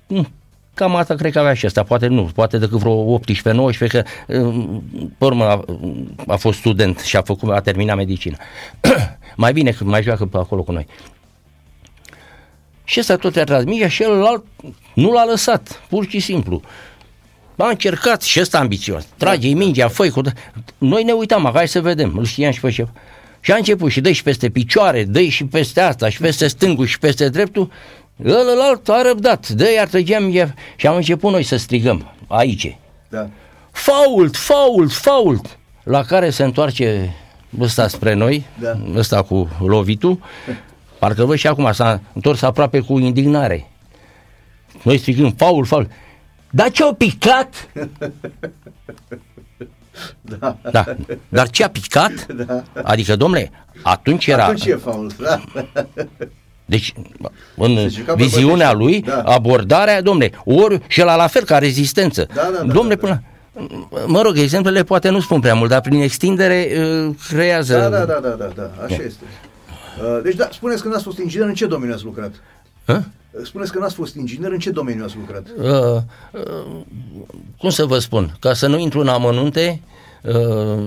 [SPEAKER 2] Mm, Cam asta cred că avea și asta, poate nu, poate decât vreo 18-19, că mm, pe urmă a, a fost student și a făcut, a terminat medicină. mai bine că mai joacă pe acolo cu noi. Și ăsta tot a tras mingea și celălalt nu l-a lăsat, pur și simplu. A încercat și ăsta ambițios. Trage-i mingea, făi cu... Noi ne uitam, hai să vedem, îl știam și pe șef. Și a început și dă și peste picioare, dă și peste asta, și peste stângul și peste dreptul. Ălălalt a răbdat, dă iar trăgeam mingea și am început noi să strigăm aici.
[SPEAKER 1] da.
[SPEAKER 2] Fault, fault, fault! La care se întoarce ăsta spre noi,
[SPEAKER 1] Da.
[SPEAKER 2] ăsta cu lovitul, parcă văd și acum s-a întors aproape cu indignare. Noi strigăm faul, faul. Dar ce-au picat?
[SPEAKER 1] Da.
[SPEAKER 2] Da. Dar ce a picat?
[SPEAKER 1] Da.
[SPEAKER 2] Adică, domnule, atunci era...
[SPEAKER 1] Atunci e faul, da.
[SPEAKER 2] Deci, în
[SPEAKER 1] Se juca pe
[SPEAKER 2] viziunea
[SPEAKER 1] bătăști.
[SPEAKER 2] lui,
[SPEAKER 1] Da.
[SPEAKER 2] abordarea, domnule, ori și la la fel ca rezistență.
[SPEAKER 1] Da, da, da,
[SPEAKER 2] domnule,
[SPEAKER 1] da, da.
[SPEAKER 2] până Mă rog, exemplele poate nu spun prea mult, dar prin extindere uh, creează...
[SPEAKER 1] Da, da, da, da, da, da, așa este. Uh, Deci, da, spuneți că n-ați fost inginer, în ce domeniu ați lucrat?
[SPEAKER 2] Hă?
[SPEAKER 1] Spuneți că n-ați fost inginer, în ce domeniu ați lucrat?
[SPEAKER 2] Uh, uh, cum să vă spun, ca să nu intru în amănunte, uh,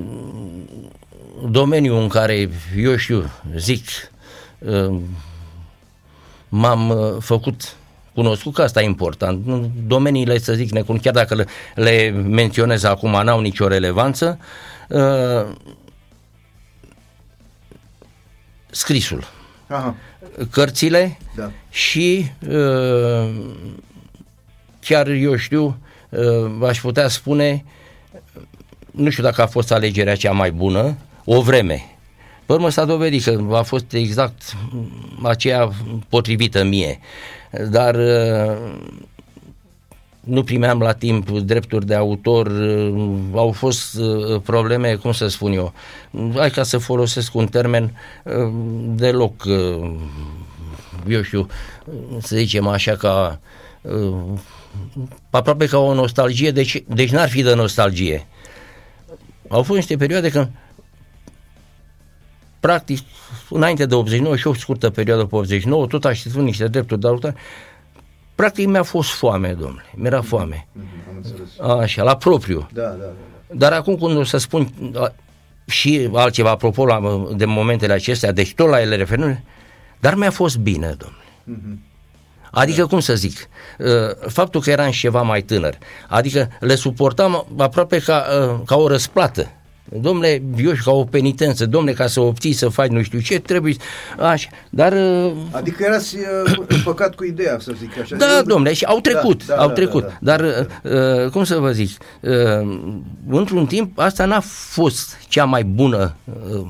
[SPEAKER 2] domeniul în care, eu știu, zic, uh, m-am uh, făcut cunoscut, că asta e important. Nu- Domeniile, să zic, necun, chiar dacă le, le menționez acum, n-au nicio relevanță. Uh, scrisul,
[SPEAKER 1] Aha,
[SPEAKER 2] cărțile,
[SPEAKER 1] da.
[SPEAKER 2] și uh, chiar eu știu, uh, aș putea spune, nu știu dacă a fost alegerea cea mai bună, o vreme. Pe urmă s-a dovedit că a fost exact aceea potrivită mie, dar uh, nu primeam la timp drepturi de autor, uh, au fost uh, probleme, cum să spun eu, hai ca să folosesc un termen uh, deloc, uh, eu știu, să zicem așa ca uh, aproape ca o nostalgie, deci, deci n-ar fi de nostalgie. Au fost niște perioade când practic, înainte de 89 și o scurtă perioadă pe 89, tot așteptând niște drepturi de autor, practic mi-a fost foame, domnule, mi-era foame.
[SPEAKER 1] Mhm, Am înțeles.
[SPEAKER 2] Așa, la propriu.
[SPEAKER 1] Da, da, da.
[SPEAKER 2] Dar acum când o să spun a, și altceva, apropo la, de momentele acestea, deci tot la ele referându dar mi-a fost bine, domnule.
[SPEAKER 1] Mhm.
[SPEAKER 2] Adică, cum să zic, uh, faptul că eram și ceva mai tânăr, adică le suportam aproape ca, uh, ca o răsplată. Domnule, eu și ca o penitență, domnule, ca să obții să faci nu știu ce, trebuie, așa, dar... uh,
[SPEAKER 1] Adică erați uh, împăcat cu ideea, să zic așa.
[SPEAKER 2] Da,
[SPEAKER 1] Eu-
[SPEAKER 2] domnule, și au trecut,
[SPEAKER 1] Da, da,
[SPEAKER 2] au
[SPEAKER 1] da,
[SPEAKER 2] trecut.
[SPEAKER 1] da, da.
[SPEAKER 2] Dar, uh, cum să vă zic, uh, într-un timp asta n-a fost cea mai bună uh,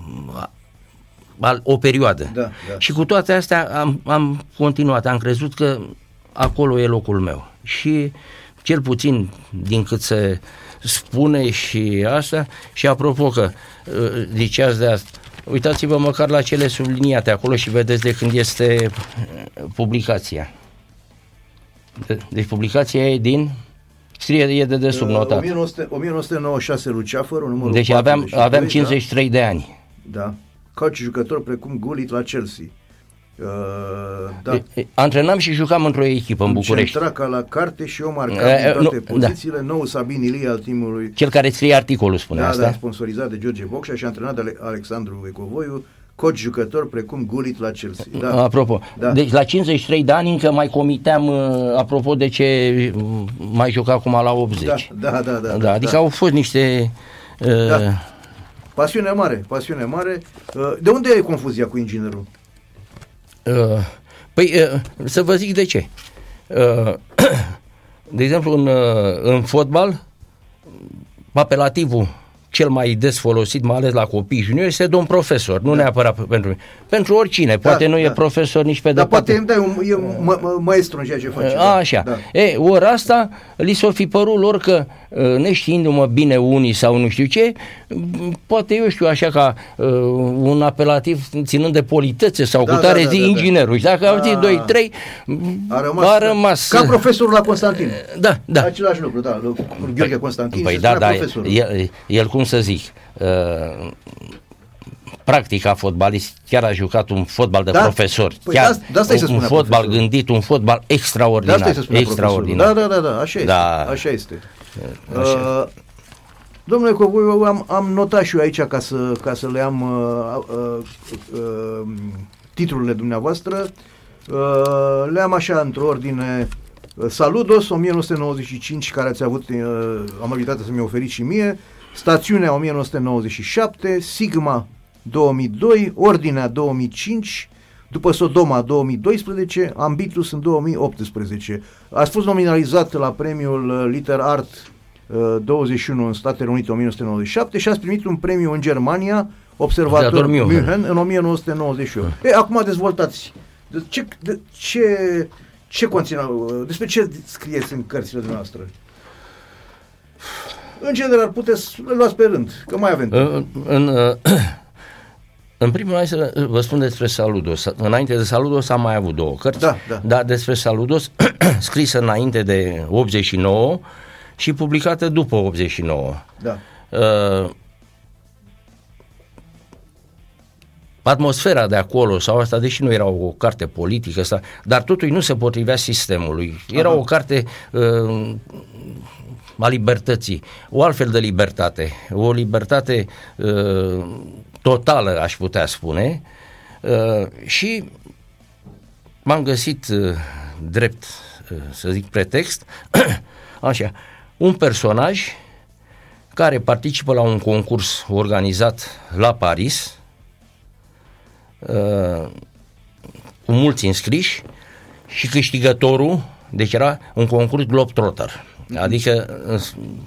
[SPEAKER 2] al- o perioadă.
[SPEAKER 1] Da, da.
[SPEAKER 2] Și cu toate astea am, am continuat, am crezut că acolo e locul meu. Și cel puțin din cât se spune și asta. Și apropo că uh, ziceați de asta, uitați-vă măcar la cele subliniate acolo și vedeți de când este uh, publicația. Deci publicația e din Scrie, e de de subnotat.
[SPEAKER 1] 1900, 1996 Luceafărul, numărul
[SPEAKER 2] Deci aveam, aveam 53 da? de ani.
[SPEAKER 1] Da. Ca jucător precum Gullit la Chelsea. Uh,
[SPEAKER 2] da. Antrenam și jucam într-o echipă în București.
[SPEAKER 1] Centra ca la carte și eu marcam uh, toate nu, pozițiile. Da. Nou Sabin Ilie al timului.
[SPEAKER 2] Cel care scrie articolul spune
[SPEAKER 1] da,
[SPEAKER 2] asta.
[SPEAKER 1] Da, sponsorizat de George Bocșa și antrenat de Alexandru Ecovoiu coach jucător precum Gullit la Chelsea. Da.
[SPEAKER 2] Apropo, da. deci la 53 de ani încă mai comiteam, uh, apropo de ce mai juca acum la 80.
[SPEAKER 1] Da, da, da. da, da,
[SPEAKER 2] da adică da. au fost niște... Uh, da.
[SPEAKER 1] Pasiune mare, pasiune mare. Uh, de unde e confuzia cu inginerul?
[SPEAKER 2] Uh, păi, uh, să vă zic de ce. Uh, de exemplu, în, uh, în fotbal, apelativul cel mai des folosit, mai ales la copii juniori, este domn profesor, nu da. neapărat pentru mine. Pentru oricine, da, poate nu da. e profesor nici pe departe.
[SPEAKER 1] Dar poate da, e un ma, maestru în ceea ce face.
[SPEAKER 2] A, așa. Da. E, ori asta, li s-o fi părut lor că, ă, neștiindu-mă bine unii sau nu știu ce, poate eu știu așa ca uh, un apelativ ținând de politețe sau da, cu tare da, zi da, da, inginerul. Și dacă au zis 2, 3, a rămas, a rămas.
[SPEAKER 1] Ca profesorul la Constantin.
[SPEAKER 2] Da, da.
[SPEAKER 1] Același lucru, da. Gheorghe Constantin.
[SPEAKER 2] Păi da, da, el, el cum să zic, uh, practica fotbalist, chiar a jucat un fotbal de da? profesor. Păi chiar
[SPEAKER 1] da, da un,
[SPEAKER 2] un fotbal
[SPEAKER 1] profesor.
[SPEAKER 2] gândit, un fotbal extraordinar. Da, extraordinar.
[SPEAKER 1] Da, da, da, da, așa este. Da. Așa este. Așa. Uh, Domnule Covoiu, am, am notat și eu aici ca să, ca să le am uh, uh, uh, titlurile dumneavoastră. Uh, le am așa într-o ordine Saludos 1995, care ați avut uh, amabilitatea să mi oferiți și mie, Stațiunea 1997, Sigma 2002, Ordinea 2005, după Sodoma 2012, Ambitus în 2018. Ați fost nominalizat la premiul uh, Liter Art uh, 21 în Statele Unite 1997 și ați primit un premiu în Germania, Observator München, în 1998. E, acum dezvoltați. De ce, de ce ce conține, despre ce scrieți în cărțile noastre? În general, puteți le luați pe rând, că mai avem.
[SPEAKER 2] În, în, în primul rând să vă spun despre Saludos. Înainte de Saludos am mai avut două cărți,
[SPEAKER 1] da, da.
[SPEAKER 2] dar despre Saludos, scrisă înainte de 89 și publicată după 89.
[SPEAKER 1] Da.
[SPEAKER 2] Uh, atmosfera de acolo sau asta, deși nu era o carte politică, asta, dar totuși nu se potrivea sistemului. Era Aha. o carte uh, a libertății, o altfel de libertate, o libertate uh, totală, aș putea spune, uh, și m-am găsit uh, drept, uh, să zic, pretext, așa, un personaj care participă la un concurs organizat la Paris, uh, cu mulți înscriși și câștigătorul, deci era un concurs Globetrotter, adică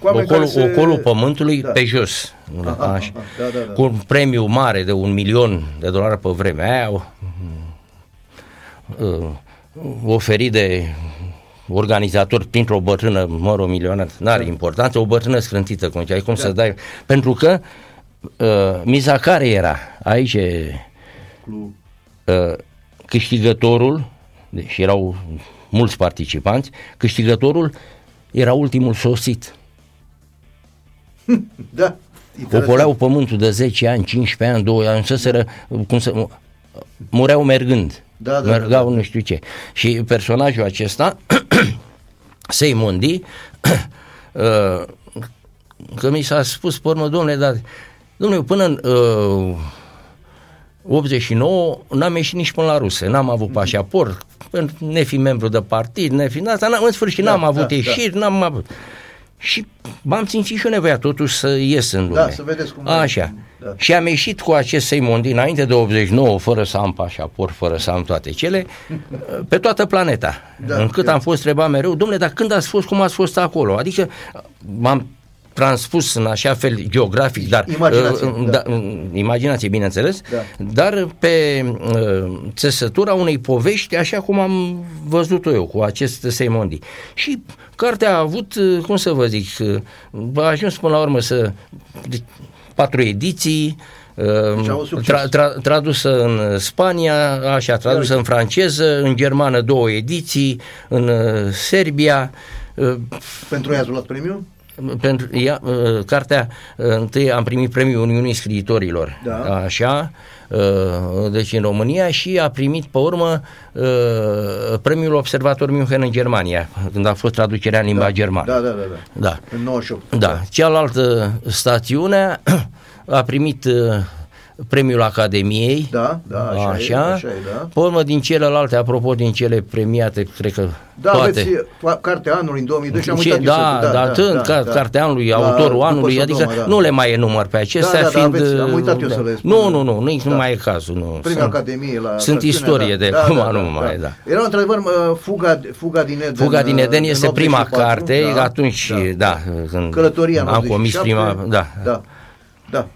[SPEAKER 2] ocolul, se... ocolul pământului da. pe jos, aha, așa, aha, da, da, da. cu un premiu mare de un milion de dolari pe vremea aia, uh, oferit de organizator printr-o bătrână, mă rog, milionar, n-are da. importanță, o bătrână scrântită, cum, ai cum da. să dai, pentru că uh, miza care era, aici Club. Uh, câștigătorul, deci erau mulți participanți, câștigătorul era ultimul sosit.
[SPEAKER 1] da.
[SPEAKER 2] Ocoleau pământul de 10 ani, 15 ani, 2 ani, să se cum să, mureau mergând.
[SPEAKER 1] Da, da,
[SPEAKER 2] mergau da, da. nu știu ce. Și personajul acesta, Seymondi, uh, că mi s-a spus, pe urmă, domnule, dar, domnule, până în uh, 89 n-am ieșit nici până la ruse, n-am avut pașaport, ne fi membru de partid, ne fi asta, în sfârșit da, n-am avut da, ieșiri, da. n-am avut. Și m-am simțit și eu nevoia totuși să ies în lume.
[SPEAKER 1] Da, să vedeți cum
[SPEAKER 2] Așa. Da. Și am ieșit cu acest Seimon înainte de 89, fără să am pașaport, fără să am toate cele, pe toată planeta. Da, Încât da. am fost întrebat mereu, domnule, dar când ați fost, cum ați fost acolo? Adică m-am transpus în așa fel geografic, dar
[SPEAKER 1] Imaginație,
[SPEAKER 2] uh,
[SPEAKER 1] da.
[SPEAKER 2] da, imaginație bineînțeles,
[SPEAKER 1] Da.
[SPEAKER 2] dar pe uh, țesătura unei povești, așa cum am văzut-o eu cu acest Seimondi. Și cartea a avut, uh, cum să vă zic, uh, a ajuns până la urmă să de- patru ediții,
[SPEAKER 1] Deci a avut
[SPEAKER 2] uh,
[SPEAKER 1] succes.
[SPEAKER 2] tra, tra, tradusă în Spania, așa, tradusă în franceză, în germană două ediții, în uh, Serbia, uh,
[SPEAKER 1] Pentru ea ați luat premiul?
[SPEAKER 2] Pentru ea, uh, cartea uh, întâi am primit premiul Uniunii Scriitorilor,
[SPEAKER 1] Da.
[SPEAKER 2] așa, uh, deci în România și a primit pe urmă uh, premiul Observator München în Germania, când a fost traducerea în limba germană.
[SPEAKER 1] Da, da, da, da.
[SPEAKER 2] Da.
[SPEAKER 1] În 98.
[SPEAKER 2] Da, cealaltă stațiune a primit uh, premiul Academiei.
[SPEAKER 1] Da, da, așa e,
[SPEAKER 2] așa,
[SPEAKER 1] așa e, da.
[SPEAKER 2] Pe urmă, din celelalte, apropo, din cele premiate, cred că
[SPEAKER 1] Da,
[SPEAKER 2] toate.
[SPEAKER 1] aveți uh, cartea anului în 2012 am
[SPEAKER 2] Ce,
[SPEAKER 1] uitat
[SPEAKER 2] da,
[SPEAKER 1] eu să-
[SPEAKER 2] da, da, da, ca, cartea anului, autorul
[SPEAKER 1] după
[SPEAKER 2] anului,
[SPEAKER 1] Sodoma,
[SPEAKER 2] adică
[SPEAKER 1] da.
[SPEAKER 2] nu le mai enumăr pe acestea,
[SPEAKER 1] Da, da, da,
[SPEAKER 2] fiind...
[SPEAKER 1] aveți, am uitat eu
[SPEAKER 2] da.
[SPEAKER 1] să le spun.
[SPEAKER 2] Nu, nu, nu, nu,
[SPEAKER 1] Da.
[SPEAKER 2] nu mai e cazul. Nu.
[SPEAKER 1] Premiul
[SPEAKER 2] Sunt-
[SPEAKER 1] Academiei la
[SPEAKER 2] Sunt
[SPEAKER 1] stațiune,
[SPEAKER 2] istorie de acum, nu mai, da.
[SPEAKER 1] Era într-adevăr uh, fuga, fuga din Eden.
[SPEAKER 2] Fuga din
[SPEAKER 1] uh,
[SPEAKER 2] Eden
[SPEAKER 1] în
[SPEAKER 2] este prima
[SPEAKER 1] 84,
[SPEAKER 2] carte,
[SPEAKER 1] da,
[SPEAKER 2] atunci, da, când
[SPEAKER 1] Călătoria în
[SPEAKER 2] am comis
[SPEAKER 1] 87,
[SPEAKER 2] prima, da,
[SPEAKER 1] Da, da.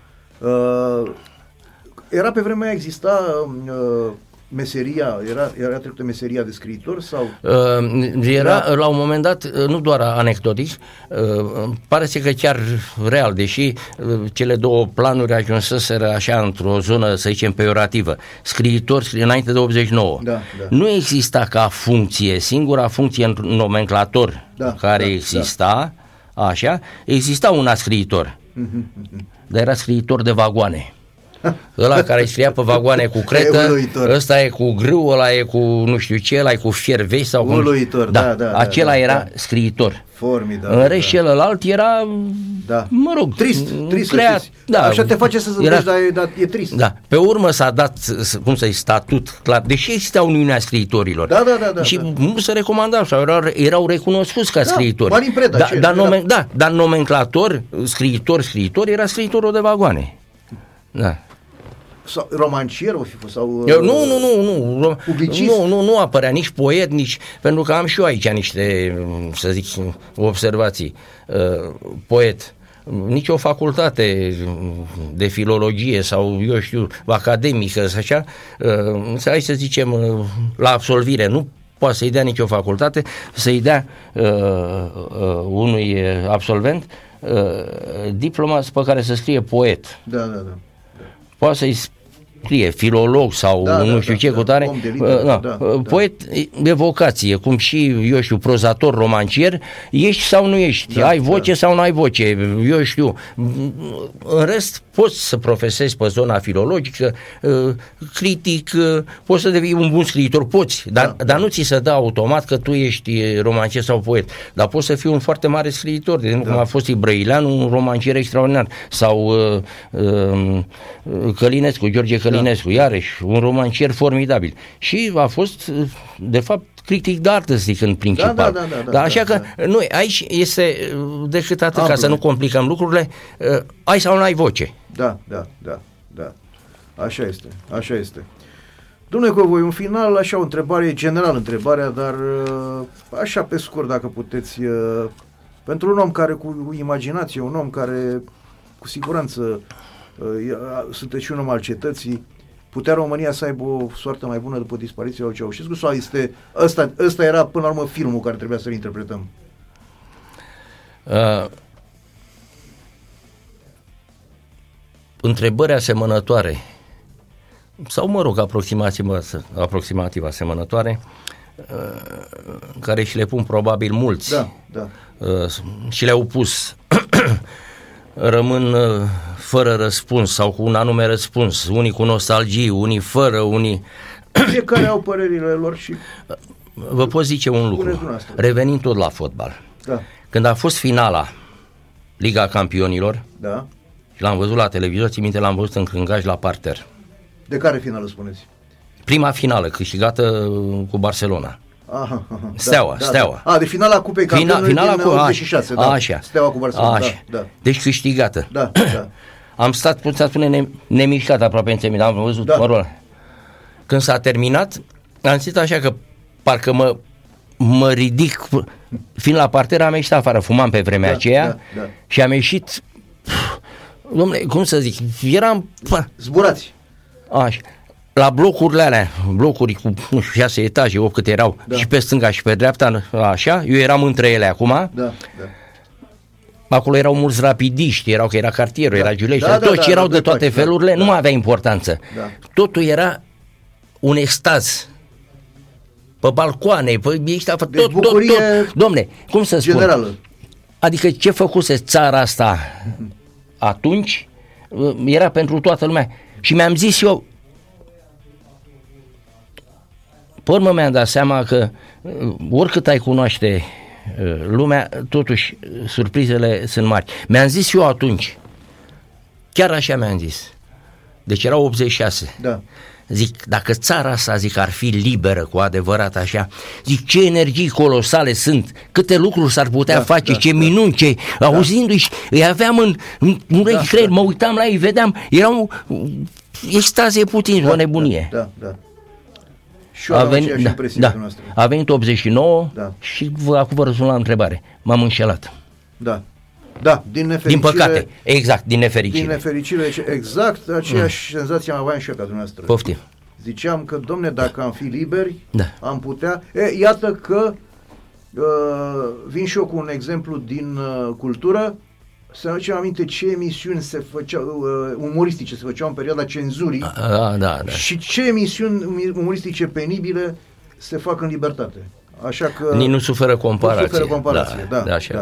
[SPEAKER 1] Uh, era pe vremea aia exista uh, meseria, era, era trecută meseria de scriitor sau...
[SPEAKER 2] Uh, era
[SPEAKER 1] Da.
[SPEAKER 2] la un moment dat, uh, nu doar anecdotic, uh, pare să că chiar real, deși uh, cele două planuri ajunseseră așa într-o zonă, să zicem, peorativă. Scriitor, scrie înainte de 89.
[SPEAKER 1] Da, da.
[SPEAKER 2] Nu exista ca funcție, singura funcție în nomenclator
[SPEAKER 1] Da,
[SPEAKER 2] care
[SPEAKER 1] da,
[SPEAKER 2] exista, așa, exista un scriitor.
[SPEAKER 1] Mhm,
[SPEAKER 2] Dar era scriitor de vagoane. Ăla care scria pe vagoane cu cretă,
[SPEAKER 1] E uluitor.
[SPEAKER 2] ăsta e cu grâu, ăla e cu nu știu ce, ăla e cu fier vechi sau cum.
[SPEAKER 1] Uluitor, da, da, da,
[SPEAKER 2] Acela
[SPEAKER 1] da,
[SPEAKER 2] era
[SPEAKER 1] da.
[SPEAKER 2] scriitor.
[SPEAKER 1] Formidabil.
[SPEAKER 2] În rest,
[SPEAKER 1] da.
[SPEAKER 2] celălalt era,
[SPEAKER 1] Da.
[SPEAKER 2] mă rog,
[SPEAKER 1] Trist, trist să
[SPEAKER 2] creat,
[SPEAKER 1] știți.
[SPEAKER 2] da,
[SPEAKER 1] Așa te face să zâmbești, dar, e, dar e trist.
[SPEAKER 2] da. Pe urmă s-a dat, s- cum să statut clar, deși exista Uniunea Scriitorilor.
[SPEAKER 1] Da, da, da, da,
[SPEAKER 2] și
[SPEAKER 1] da.
[SPEAKER 2] nu se recomandau sau erau, erau recunoscuți ca scriitori.
[SPEAKER 1] Marin Preda,
[SPEAKER 2] da,
[SPEAKER 1] ce?
[SPEAKER 2] dar,
[SPEAKER 1] Era-
[SPEAKER 2] nomen, da, dar nomenclator, scriitor, scriitor, era scriitorul de vagoane. Da.
[SPEAKER 1] Sau romancier o fi fost, sau...
[SPEAKER 2] Eu, nu, nu, nu, nu, ro-
[SPEAKER 1] Publicist?
[SPEAKER 2] nu, nu, nu apărea nici poet, nici, pentru că am și eu aici niște, să zic, observații. Uh, poet, nici o facultate de filologie sau, eu știu, academică, sau așa, uh, să hai să zicem, uh, la absolvire, nu poate să-i dea nicio facultate, să-i dea uh, uh, unui absolvent uh, diploma pe care să scrie poet
[SPEAKER 1] Da, da, da.
[SPEAKER 2] poate să-i scrie filolog sau
[SPEAKER 1] Da,
[SPEAKER 2] nu
[SPEAKER 1] da,
[SPEAKER 2] știu
[SPEAKER 1] da,
[SPEAKER 2] ce
[SPEAKER 1] da,
[SPEAKER 2] cu tare,
[SPEAKER 1] om de litere,
[SPEAKER 2] uh, da,
[SPEAKER 1] da,
[SPEAKER 2] uh,
[SPEAKER 1] da.
[SPEAKER 2] poet e vocație, cum și, eu știu, prozator, romancier, ești sau nu ești,
[SPEAKER 1] Da,
[SPEAKER 2] ai voce
[SPEAKER 1] da.
[SPEAKER 2] sau nu ai voce, eu știu. În rest, poți să profesezi pe zona filologică, uh, critic, uh, poți să devii un bun scriitor, poți, dar,
[SPEAKER 1] Da,
[SPEAKER 2] dar nu ți se dă automat că tu ești uh, romancier sau poet, dar poți să fii un foarte mare scriitor, de exemplu, cum a fost Ibrăileanu, un romancier extraordinar, sau uh, uh, Călinescu, George Călinescu, iarăși, un romancier formidabil. Și a fost, uh, de fapt, critic de artă, zic, în principal.
[SPEAKER 1] da, da, da, da,
[SPEAKER 2] Dar așa
[SPEAKER 1] da,
[SPEAKER 2] că, nu, aici este uh, decât atât, ca
[SPEAKER 1] Amplă.
[SPEAKER 2] să nu complicăm lucrurile, uh, ai sau nu ai voce.
[SPEAKER 1] Da, da, da, da. Așa este, așa este. Domnule Covoi, un final, așa o întrebare, general întrebarea, dar uh, așa pe scurt, dacă puteți, uh, pentru un om care cu imaginație, un om care cu siguranță uh, e- a- sunteți și un om al cetății, putea România să aibă o soartă mai bună după dispariția lui Ceaușescu sau este, ăsta, ăsta era până la urmă filmul care trebuia să-l interpretăm?
[SPEAKER 2] Uh, întrebări asemănătoare sau, mă rog, aproximativ, aproximativ asemănătoare uh, care și le pun probabil mulți
[SPEAKER 1] Da, da.
[SPEAKER 2] uh, și le-au pus rămân uh, fără răspuns sau cu un anume răspuns, unii cu nostalgie, unii fără, unii...
[SPEAKER 1] Fiecare au părerile lor și...
[SPEAKER 2] Vă pot zice un lucru,
[SPEAKER 1] dumneavoastră.
[SPEAKER 2] revenind tot la fotbal.
[SPEAKER 1] Da,
[SPEAKER 2] Când a fost finala Liga Campionilor,
[SPEAKER 1] da.
[SPEAKER 2] și l-am văzut la televizor, țin minte, l-am văzut în crângaj la parter.
[SPEAKER 1] De care finală spuneți?
[SPEAKER 2] Prima finală câștigată uh, cu Barcelona.
[SPEAKER 1] Aha, aha,
[SPEAKER 2] Steaua, Steaua.
[SPEAKER 1] Da. A, de finala Cupei
[SPEAKER 2] Fina,
[SPEAKER 1] Campionilor
[SPEAKER 2] finala
[SPEAKER 1] din
[SPEAKER 2] cu
[SPEAKER 1] 86, da.
[SPEAKER 2] așa,
[SPEAKER 1] Steaua cu Barcelona,
[SPEAKER 2] așa.
[SPEAKER 1] da, da.
[SPEAKER 2] Deci câștigată.
[SPEAKER 1] Da, da.
[SPEAKER 2] Am stat, pot să spune, ne, nemișcat aproape în semin, am văzut,
[SPEAKER 1] Da.
[SPEAKER 2] da. mă rog. Când s-a terminat, am zis așa că parcă mă, mă ridic, fiind la parter, am ieșit afară, fumam pe vremea
[SPEAKER 1] Da,
[SPEAKER 2] aceea
[SPEAKER 1] da, da.
[SPEAKER 2] și am ieșit, domnule, cum să zic, eram, pă,
[SPEAKER 1] Zburați.
[SPEAKER 2] așa, la blocurile alea, blocuri cu, nu știu, șase etaje, o câte erau,
[SPEAKER 1] Da.
[SPEAKER 2] și pe stânga și pe dreapta, așa, eu eram între ele acum,
[SPEAKER 1] Da, da.
[SPEAKER 2] acolo erau mulți rapidiști, erau că era cartierul,
[SPEAKER 1] Da.
[SPEAKER 2] era Giulești,
[SPEAKER 1] Da, da,
[SPEAKER 2] toți
[SPEAKER 1] da,
[SPEAKER 2] erau
[SPEAKER 1] da,
[SPEAKER 2] de
[SPEAKER 1] de
[SPEAKER 2] toate
[SPEAKER 1] toate, da,
[SPEAKER 2] felurile,
[SPEAKER 1] da.
[SPEAKER 2] nu mai avea importanță.
[SPEAKER 1] Da.
[SPEAKER 2] Totul era un extaz. Pe balcoane, pe ăștia, tot,
[SPEAKER 1] Deci
[SPEAKER 2] tot, tot,
[SPEAKER 1] bucurie
[SPEAKER 2] tot. Domne, cum să spun?
[SPEAKER 1] Generală.
[SPEAKER 2] Adică ce făcuse țara asta atunci era pentru toată lumea. Și mi-am zis eu, pe urmă mi-am dat seama că uh, oricât ai cunoaște uh, lumea, totuși uh, surprizele sunt mari. Mi-am zis eu atunci, chiar așa mi-am zis, deci era 86.
[SPEAKER 1] Da.
[SPEAKER 2] Zic, dacă țara asta, zic, ar fi liberă cu adevărat așa, zic, ce energii colosale sunt, câte lucruri s-ar putea
[SPEAKER 1] Da,
[SPEAKER 2] face,
[SPEAKER 1] da,
[SPEAKER 2] ce
[SPEAKER 1] da.
[SPEAKER 2] minuni, ce, auzindu-i, îi aveam în, în urechi
[SPEAKER 1] Da,
[SPEAKER 2] creier,
[SPEAKER 1] da.
[SPEAKER 2] mă uitam la ei, vedeam, erau extazie putin, o nebunie.
[SPEAKER 1] Da, da. da. Și eu am aceeași
[SPEAKER 2] da,
[SPEAKER 1] impresie
[SPEAKER 2] da,
[SPEAKER 1] cu noastră.
[SPEAKER 2] a venit 89
[SPEAKER 1] Da.
[SPEAKER 2] și vă, acum vă răspund la întrebare. M-am înșelat.
[SPEAKER 1] Da. Da, din nefericire.
[SPEAKER 2] Din păcate, exact, din nefericire.
[SPEAKER 1] Din nefericire, ce- exact aceeași mm. senzație am aveam și eu ca dumneavoastră.
[SPEAKER 2] Poftim.
[SPEAKER 1] Ziceam că, domne, dacă am fi liberi,
[SPEAKER 2] Da.
[SPEAKER 1] am putea... E, iată că uh, vin și eu cu un exemplu din uh, cultură, să ne aducem aminte ce emisiuni se făceau, uh, umoristice se făceau în perioada cenzurii
[SPEAKER 2] Da, da, da.
[SPEAKER 1] și ce emisiuni umoristice penibile se fac în libertate. Așa că...
[SPEAKER 2] Nici nu suferă comparație.
[SPEAKER 1] Nu suferă comparație, da.
[SPEAKER 2] da, așa.
[SPEAKER 1] da.